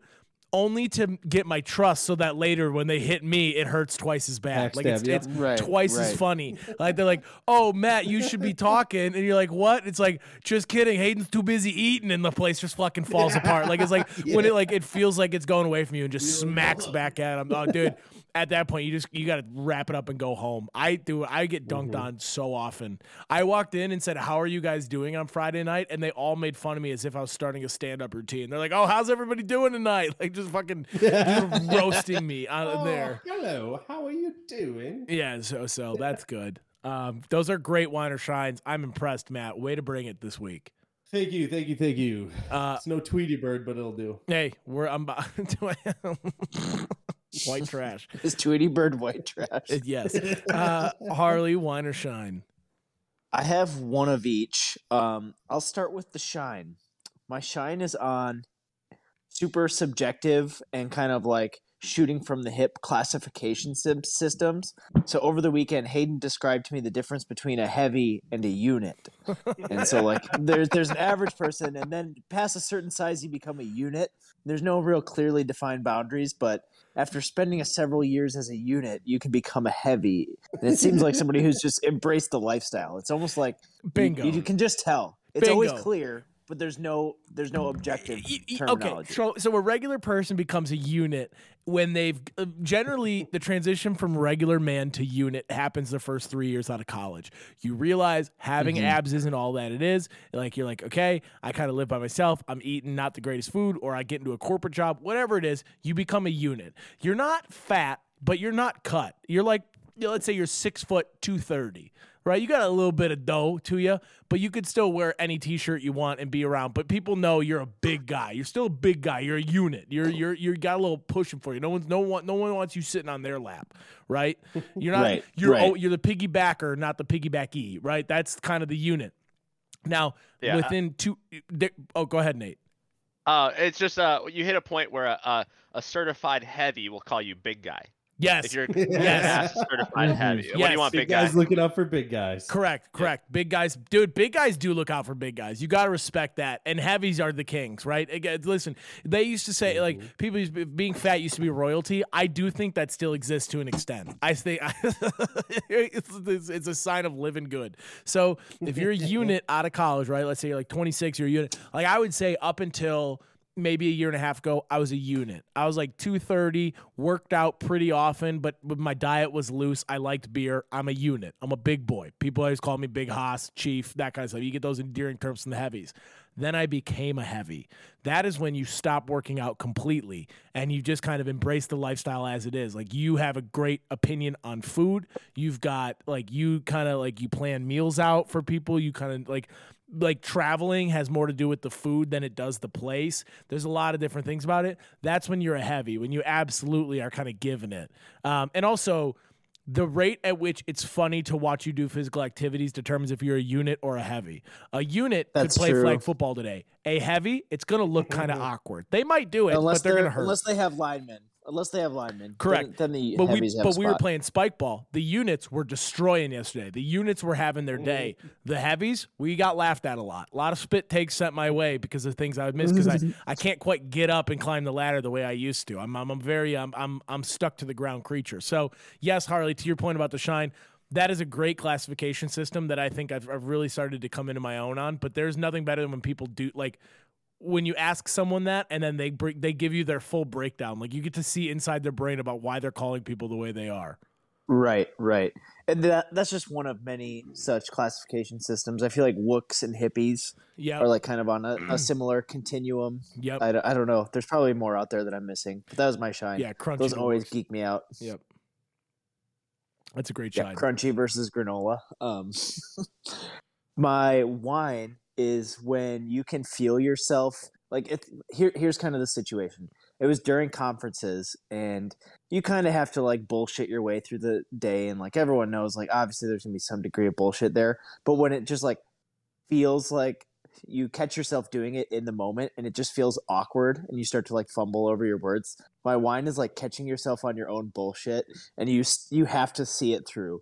Only to get my trust, so that later when they hit me, it hurts twice as bad. Like it's, Backstab, yep. it's Right, twice as funny. Like they're like, "Oh, Matt, you should be talking," and you're like, "What?" It's like, "Just kidding. Hayden's too busy eating," and the place just fucking falls apart. Like it's like when it like it feels like it's going away from you and just smacks back at him. Oh, dude, at that point you just you got to wrap it up and go home. I do. I get dunked on so often. I walked in and said, "How are you guys doing on Friday night?" And they all made fun of me as if I was starting a stand up routine. They're like, "Oh, how's everybody doing tonight?" Like just fucking roasting me out there. hello, how are you doing? Yeah, so so that's good. Um, those are great wine or shines. I'm impressed, Matt. Way to bring it this week. Thank you, thank you, thank you. Uh, it's no Tweety Bird, but it'll do. Hey, we're I'm about white trash. Is Tweety Bird white trash? Uh, Yes. Uh, Harley, wine or shine? I have one of each. Um, I'll start with the shine. My shine is on super subjective and kind of like shooting from the hip classification systems. So over the weekend, Hayden described to me the difference between a heavy and a unit. And so like there's there's an average person, and then past a certain size, you become a unit. There's no real clearly defined boundaries, but after spending a several years as a unit, you can become a heavy. And it seems like somebody who's just embraced the lifestyle. It's almost like Bingo. You, can just tell. It's always clear, but there's no there's no objective terminology. Okay, so so a regular person becomes a unit when they've uh, generally the transition from regular man to unit happens the first three years out of college. You realize having Mm-hmm. abs isn't all that it is. Like you're like, okay, I kind of live by myself. I'm eating not the greatest food, or I get into a corporate job, whatever it is. You become a unit. You're not fat, but you're not cut. You're like, you know, let's say you're six foot two thirty. Right, you got a little bit of dough to you, but you could still wear any T-shirt you want and be around. But people know you're a big guy. You're still a big guy. You're a unit. You're you're you got a little pushing for you. No one's no one no one wants you sitting on their lap, right? You're not. Right, you're right. oh, you're the piggybacker, not the piggybacky, right? That's kind of the unit. Now Yeah. within two, there, oh, go ahead, Nate. Uh, it's just uh, you hit a point where a, a, a certified heavy will call you big guy. Yes, If you're Yes. a certified heavy, what do you want, Big big guy? guys looking out for big guys. Correct, correct. Big guys, dude. Big guys do look out for big guys. You got to respect that. And heavies are the kings, right? Again, uh, listen, they used to say like mm-hmm. people to being fat used to be royalty. I do think that still exists to an extent. I think it's, it's, it's a sign of living good. So if you're a unit out of college, right? Let's say you're like 26, you're a unit. Like I would say up until maybe a year and a half ago, I was a unit. I was like 230, worked out pretty often, but my diet was loose. I liked beer. I'm a unit. I'm a big boy. People always call me Big Hoss, Chief, that kind of stuff. You get those endearing terms from the heavies. Then I became a heavy. That is when you stop working out completely and you just kind of embrace the lifestyle as it is. Like you have a great opinion on food. You've got like you kind of like you plan meals out for people. You kind of like like traveling has more to do with the food than it does the place. There's a lot of different things about it. That's when you're a heavy, when you absolutely are kind of giving it. Um, and also, the rate at which it's funny to watch you do physical activities determines if you're a unit or a heavy. A unit That's could play true. flag football today. A heavy, it's going to look kind of awkward. They might do it, unless but they're going to hurt. unless they have linemen. Unless they have linemen. Correct. Then, then the but we but a we were playing spike ball. The units were destroying yesterday. The units were having their day. Mm-hmm. The heavies, we got laughed at a lot. A lot of spit takes sent my way because of things I would miss because I, I can't quite get up and climb the ladder the way I used to. I'm I'm, I'm very I'm, I'm I'm stuck to the ground creature. So yes, Harley, to your point about the shine. That is a great classification system that I think I've, I've really started to come into my own on. But there's nothing better than when people do like when you ask someone that and then they break they give you their full breakdown like you get to see inside their brain about why they're calling people the way they are Right, right. And that that's just one of many such classification systems. I feel like wooks and hippies yeah are like kind of on a, a similar continuum. yep I, don't- I don't know. There's probably more out there that I'm missing. But that was my shine. yeah crunchy Those always Wars. geek me out. yep that's a great Yeah, shine crunchy versus granola. Um, my wine is when you can feel yourself like it. Here, here's kind of the situation. It was during conferences, and you kind of have to like bullshit your way through the day, and like everyone knows, like obviously there's gonna be some degree of bullshit there. But when it just like feels like you catch yourself doing it in the moment and it just feels awkward and you start to like fumble over your words my wine is like catching yourself on your own bullshit and you you have to see it through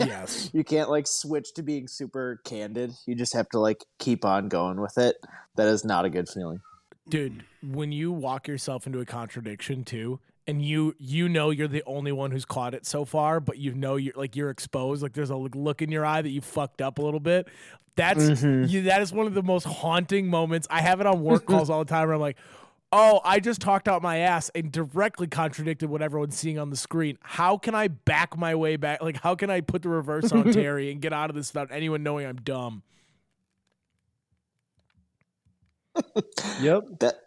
yes. You can't like switch to being super candid. You just have to like keep on going with it. That is not a good feeling. Dude when you walk yourself into a contradiction too and you you know you're the only one who's caught it so far but you know you're like you're exposed like there's a look in your eye that you fucked up a little bit that's Mm-hmm. you, that is one of the most haunting moments. I have it on work calls all the time where i'm like Oh, I just talked out my ass and directly contradicted what everyone's seeing on the screen. How can I back my way back? Like, how can I put the reverse on Terry and get out of this without anyone knowing I'm dumb? Yep. That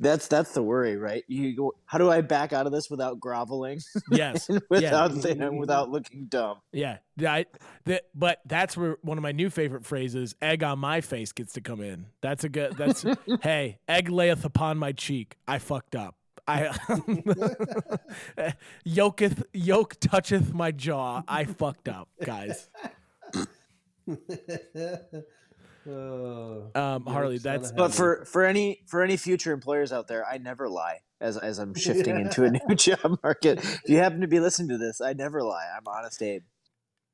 that's that's the worry, right? You go, how do I back out of this without groveling, Yes. without saying, without looking dumb? Yeah. Yeah. I, that, but that's where one of my new favorite phrases, egg on my face, gets to come in. That's a good, that's, hey, egg layeth upon my cheek. I fucked up. I yoketh yoke toucheth my jaw. I fucked up, guys. Oh. Um, Harley, that's But for for any for any future employers out there, I never lie. As as I'm shifting into a new job market, if you happen to be listening to this, I never lie. I'm honest, Abe.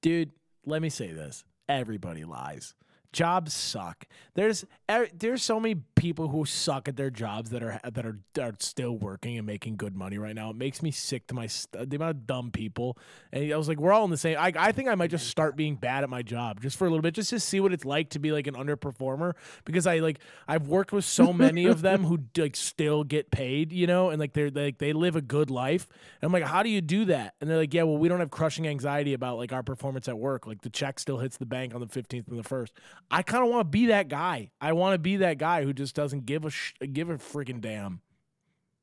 dude let me say this everybody lies jobs suck there's er, there's so many people who suck at their jobs that are that are, are still working and making good money right now. It makes me sick to my st- the amount of dumb people. And i was like we're all in the same I, I think i might just start being bad at my job just for a little bit just to see what it's like to be like an underperformer because i like i've worked with so many of them who like still get paid you know and like they're like they live a good life. And i'm like how do you do that? And they're like yeah well we don't have crushing anxiety about like our performance at work. Like the check still hits the bank on the 15th and the 1st i kind of want to be that guy. I want to be that guy who just doesn't give a sh- give a freaking damn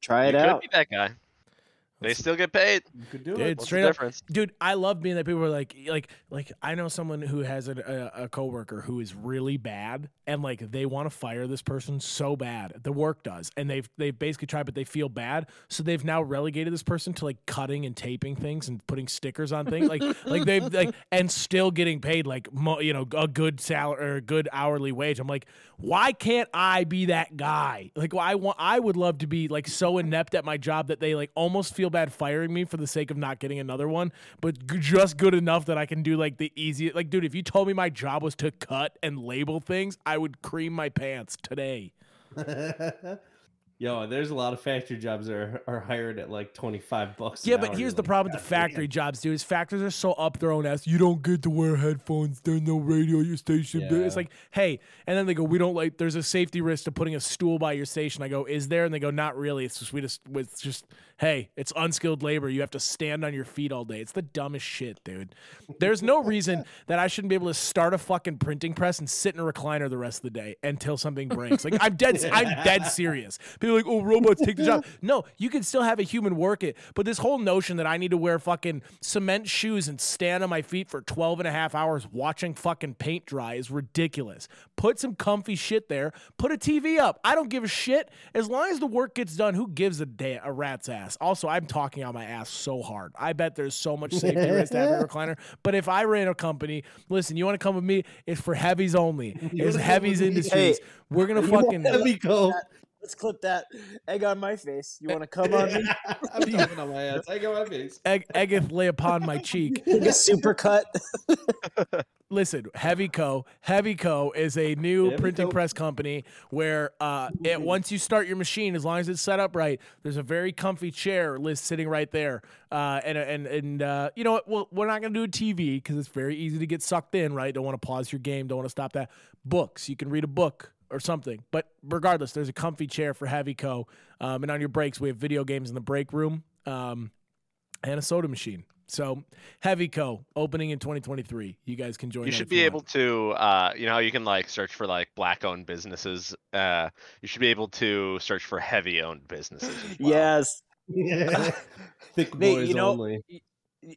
Try it you out. could be that guy. They still get paid. You could do Dude, it. What's straight the up, difference? dude. I love being that people are like, like, like. I know someone who has a, a, a coworker who is really bad, and like they want to fire this person so bad. The work does, and they've they've basically tried, but they feel bad, so they've now relegated this person to like cutting and taping things and putting stickers on things, like like they've like and still getting paid like mo- you know a good salary or a good hourly wage. I'm like, why can't I be that guy? Like, well, I want I would love to be like so inept at my job that they like almost feel bad firing me for the sake of not getting another one, but g- just good enough that I can do like the easy. Like, dude, if you told me my job was to cut and label things, I would cream my pants today. Yo, there's a lot of factory jobs that are, are hired at like 25 bucks. Yeah, but here's the like, problem with the factory jobs, dude. Is factories are so up their own ass. You don't get to wear headphones. There's no radio at your station. dude. It's like, hey, and then they go, we don't like. There's a safety risk to putting a stool by your station. I go, is there? And they go, not really. It's just we just it's just hey, it's unskilled labor. You have to stand on your feet all day. It's the dumbest shit, dude. There's no reason that I shouldn't be able to start a fucking printing press and sit in a recliner the rest of the day until something breaks. Like I'm dead. I'm dead serious. People are like, oh, robots take the job. No, you can still have a human work it. But this whole notion that I need to wear fucking cement shoes and stand on my feet for 12 and a half hours watching fucking paint dry is ridiculous. Put some comfy shit there. Put a TV up. I don't give a shit. As long as the work gets done, who gives a, da- a rat's ass? Also, I'm talking out my ass so hard. I bet there's so much safety risk to a recliner. But if I ran a company, listen, you want to come with me? It's for heavies only. It's heavies industries. We're gonna fucking Heavy go. Let's clip that egg on my face. You want to come on me? I'm talking on my ass. I got my face. egg, eggeth lay upon my cheek. A super cut. Listen, Heavy Co. Heavy Co. is a new Heavy printing Co. press company where uh, it once you start your machine, as long as it's set up right, there's a very comfy chair list sitting right there. Uh, and and and uh, you know what? Well, we're not gonna do a TV because it's very easy to get sucked in. Right? Don't want to pause your game. Don't want to stop that. Books. You can read a book or something. But regardless, there's a comfy chair for Heavy Co. Um, and on your breaks, we have video games in the break room um, and a soda machine. So Heavy Co. opening in 2023. You guys can join. You should be want. able to, uh, you know, you can like search for like black-owned businesses. Uh, you should be able to search for heavy-owned businesses. as well. Yes. Thick Nate, boys you know- only.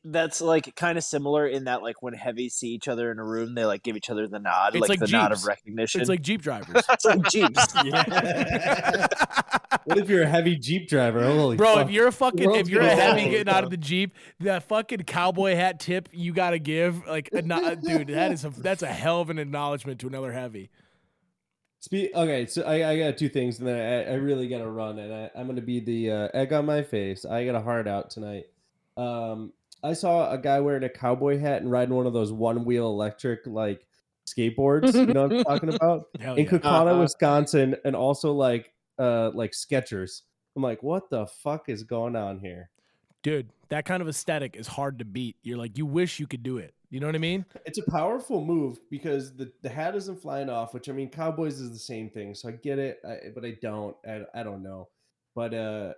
That's like kind of similar in that like when heavies see each other in a room, they like give each other the nod, It's like, like the nod of recognition. It's like Jeep drivers. it's like Jeeps. what if you're a heavy Jeep driver? Holy Bro, fuck. if you're a fucking if you're a heavy fall. getting out of the Jeep, that fucking cowboy hat tip you gotta give, like a no- dude, that is a that's a hell of an acknowledgement to another heavy. Spe- okay, so I, I got two things, and then I, I really got to run, and I, I'm going to be the uh, egg on my face. I got a heart out tonight. Um, I saw a guy wearing a cowboy hat and riding one of those one wheel electric like skateboards. you know what I'm talking about? Hell In yeah. Kaukauna, Uh-huh. Wisconsin, and also like uh like Skechers. I'm like, what the fuck is going on here? Dude, that kind of aesthetic is hard to beat. You're like, you wish you could do it. You know what I mean? It's a powerful move because the, the hat isn't flying off, which I mean, Cowboys is the same thing, so I get it, I, but I don't. I, I don't know. but uh,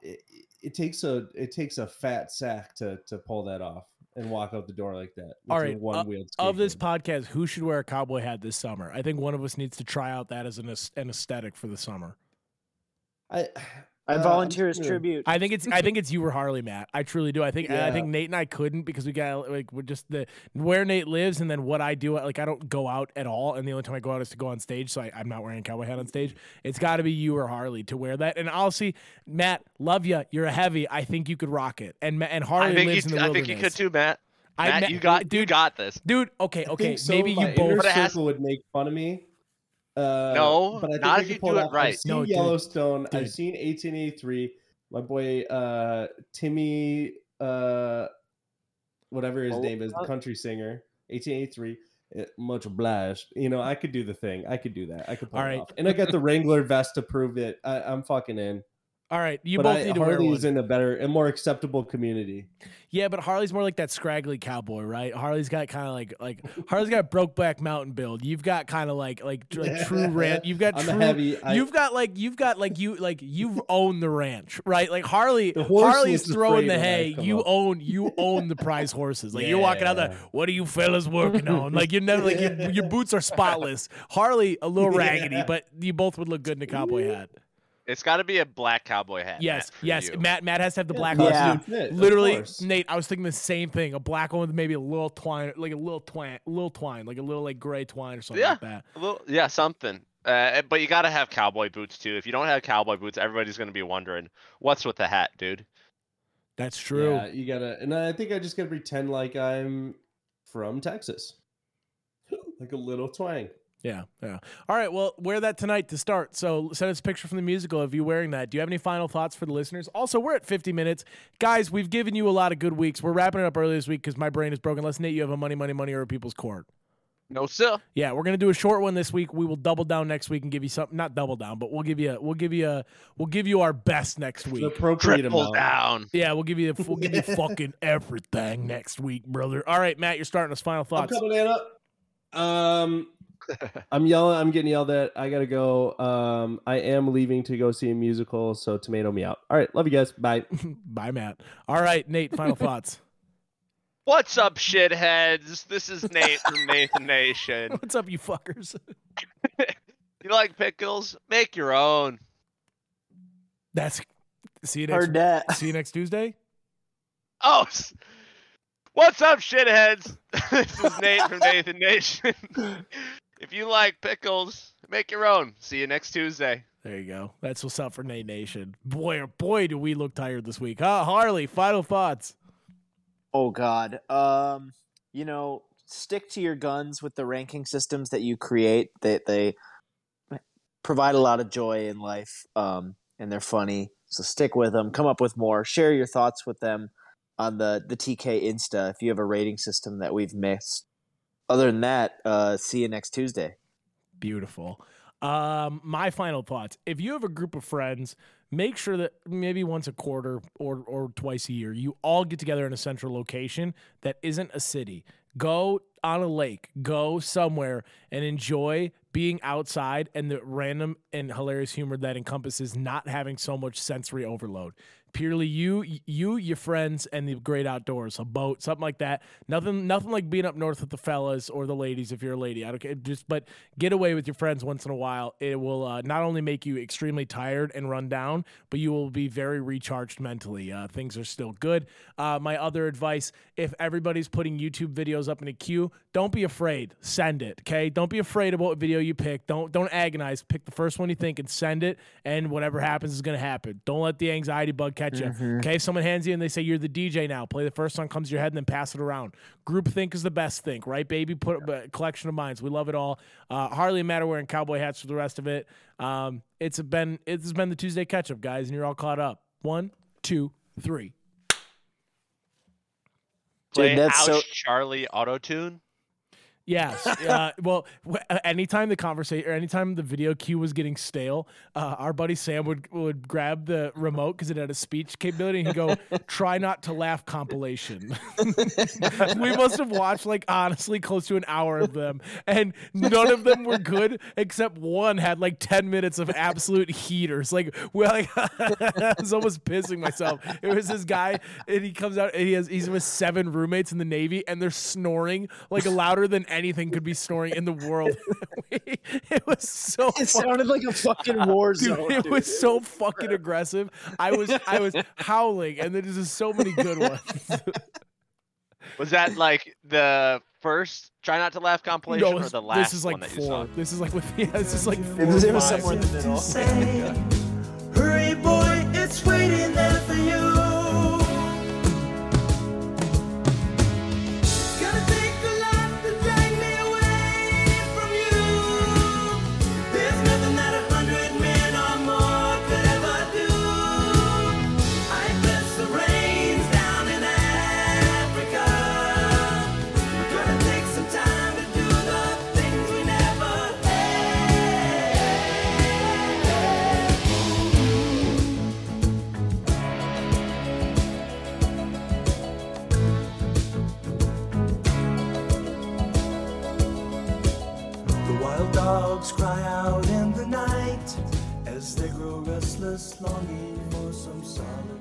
it, it takes a it takes a fat sack to to pull that off and walk out the door like that. All with a uh, Of this podcast, who should wear a cowboy hat this summer? I think one of us needs to try out that as an an aesthetic for the summer. I I uh, volunteer as tribute. I think it's I think it's you or Harley, Matt. I truly do. I think I think Nate and I couldn't because we got like we're just the where Nate lives and then what I do. Like I don't go out at all, and the only time I go out is to go on stage. So I, I'm not wearing a cowboy hat on stage. It's got to be you or Harley to wear that. And I'll see Matt. Love you. You're a heavy. I think you could rock it. And and Harley lives you, in the I wilderness. think you could too, Matt. I- Matt, you got, you dude. got this. dude. Okay, okay. so. Maybe My you both. inner But it has- circle would make fun of me. Uh, No, but I think not I if you pull do it it off. right. I've seen No. Yellowstone. Dude. I've seen 1883. My boy uh, Timmy, uh, whatever his Oh, name is, the uh, country singer. 1883. eh, Much obliged. You know, I could do the thing. I could do that. I could pull All it right. off. And I got the Wrangler vest to prove it. I, I'm fucking in. All right, you but both I, need to wear Harley one. in a better, a more acceptable community. Yeah, but Harley's more like that scraggly cowboy, right? Harley's got kind of like like Harley's got a Brokeback Mountain build. You've got kind of like like tr- like true ranch. You've got I'm true. heavy. I, You've got like you've got like you like you've owned the ranch, right? Like Harley, Harley's throwing the hay. You up. own you own the prize horses. Like you're walking out there. What are you fellas working on? Like you're never like your, your boots are spotless. Harley a little raggedy, Yeah. but you both would look good in a cowboy hat. It's got to be a black cowboy hat. Yes, Matt, yes. you. Matt Matt has to have the black Yeah. horse. Yeah. Dude, fit, of Literally. Nate, I was thinking the same thing. A black one with maybe a little twine, like a little twine, little twine, like a little like gray twine or something Yeah. like that. A little, yeah, something. Uh, but you got to have cowboy boots too. If you don't have cowboy boots, everybody's gonna be wondering what's with the hat, dude. That's true. Yeah, you gotta, and I think I just gotta pretend like I'm from Texas, like a little twang. Yeah, yeah. All right, well, wear that tonight to start. So send us a picture from the musical of you wearing that. Do you have any final thoughts for the listeners? Also, we're at 50 minutes. Guys, we've given you a lot of good weeks. We're wrapping it up early this week because my brain is broken. Unless, Nate, you have a money, money, money or a people's court. No, sir. Yeah, we're gonna do a short one this week. We will double down next week and give you something. Not double down, but we'll give you. A, we'll give you. A, we'll give you our best next The week. appropriate Triple amount. down. Yeah, we'll give you. We'll give you fucking everything next week, brother. All right, Matt, you're starting us. Final thoughts. I'm coming in up. Um, I'm yelling. I'm getting yelled at. I gotta go. Um, I am leaving to go see a musical. So tomato me out. All right, love you guys. Bye. Bye, Matt. All right, Nate. Final thoughts. What's up, shitheads? This is Nate from Nathan Nation. What's up, you fuckers? You like pickles? Make your own. That's. See you next. Heard that. See you next Tuesday. Oh, what's up, shitheads? this is Nate from Nathan Nation. If you like pickles, make your own. See you next Tuesday. There you go. That's what's up for Nate Nation. Boy, oh boy, do we look tired this week. Huh? Harley, final thoughts. Oh God. Um, you know, stick to your guns with the ranking systems that you create. That they, provide a lot of joy in life. Um, and they're funny. So stick with them. Come up with more. Share your thoughts with them on the the TK Insta if you have a rating system that we've missed. Other than that, uh, see you next Tuesday. Beautiful. Um, my final thoughts. If you have a group of friends, make sure that maybe once a quarter or or twice a year, you all get together in a central location that isn't a city. Go on a lake, go somewhere and enjoy being outside and the random and hilarious humor that encompasses not having so much sensory overload. Purely you, you, your friends, and the great outdoors, a boat, something like that. Nothing, nothing like being up north with the fellas or the ladies if you're a lady. I don't care. Just, but get away with your friends once in a while. It will uh, not only make you extremely tired and run down, but you will be very recharged mentally. Uh, things are still good. Uh, my other advice: if everybody's putting YouTube videos up in a queue, don't be afraid. Send it. Okay. Don't be afraid of what video you pick. Don't don't agonize. Pick the first one you think and send it. And whatever happens is gonna happen. Don't let the anxiety bug catch you. Okay. If someone hands you and they say you're the DJ now, play the first song comes to your head and then pass it around. Group think is the best think, right, baby? Put a collection of minds. We love it all. Uh, Harley and Matt are wearing cowboy hats for the rest of it. Um, it's been it's been the Tuesday catch up, guys, and you're all caught up. One, two, three. Play Dude, that's Ouch so- Charlie auto tune. Yes. Uh, well, anytime the conversation or anytime the video cue was getting stale, uh, our buddy Sam would would grab the remote because it had a speech capability and he'd go, "Try not to laugh compilation." we must have watched like honestly close to an hour of them, and none of them were good except one had like ten minutes of absolute heaters. Like, well, like, I was almost pissing myself. It was this guy, and he comes out and he has he's with seven roommates in the Navy, and they're snoring like louder than anything could be snoring in the world. it was so. It fucking- sounded like a fucking war Dude, zone. it dude. was so fucking aggressive. I was I was howling, and there's just so many good ones. Was that like the first try not to laugh compilation no, or this, the last this is like one that four. This is like with yeah, this is like four. It was, it was five. somewhere in the middle. Say, hurry, boy, it's waiting there for you. Restless, longing for some solitary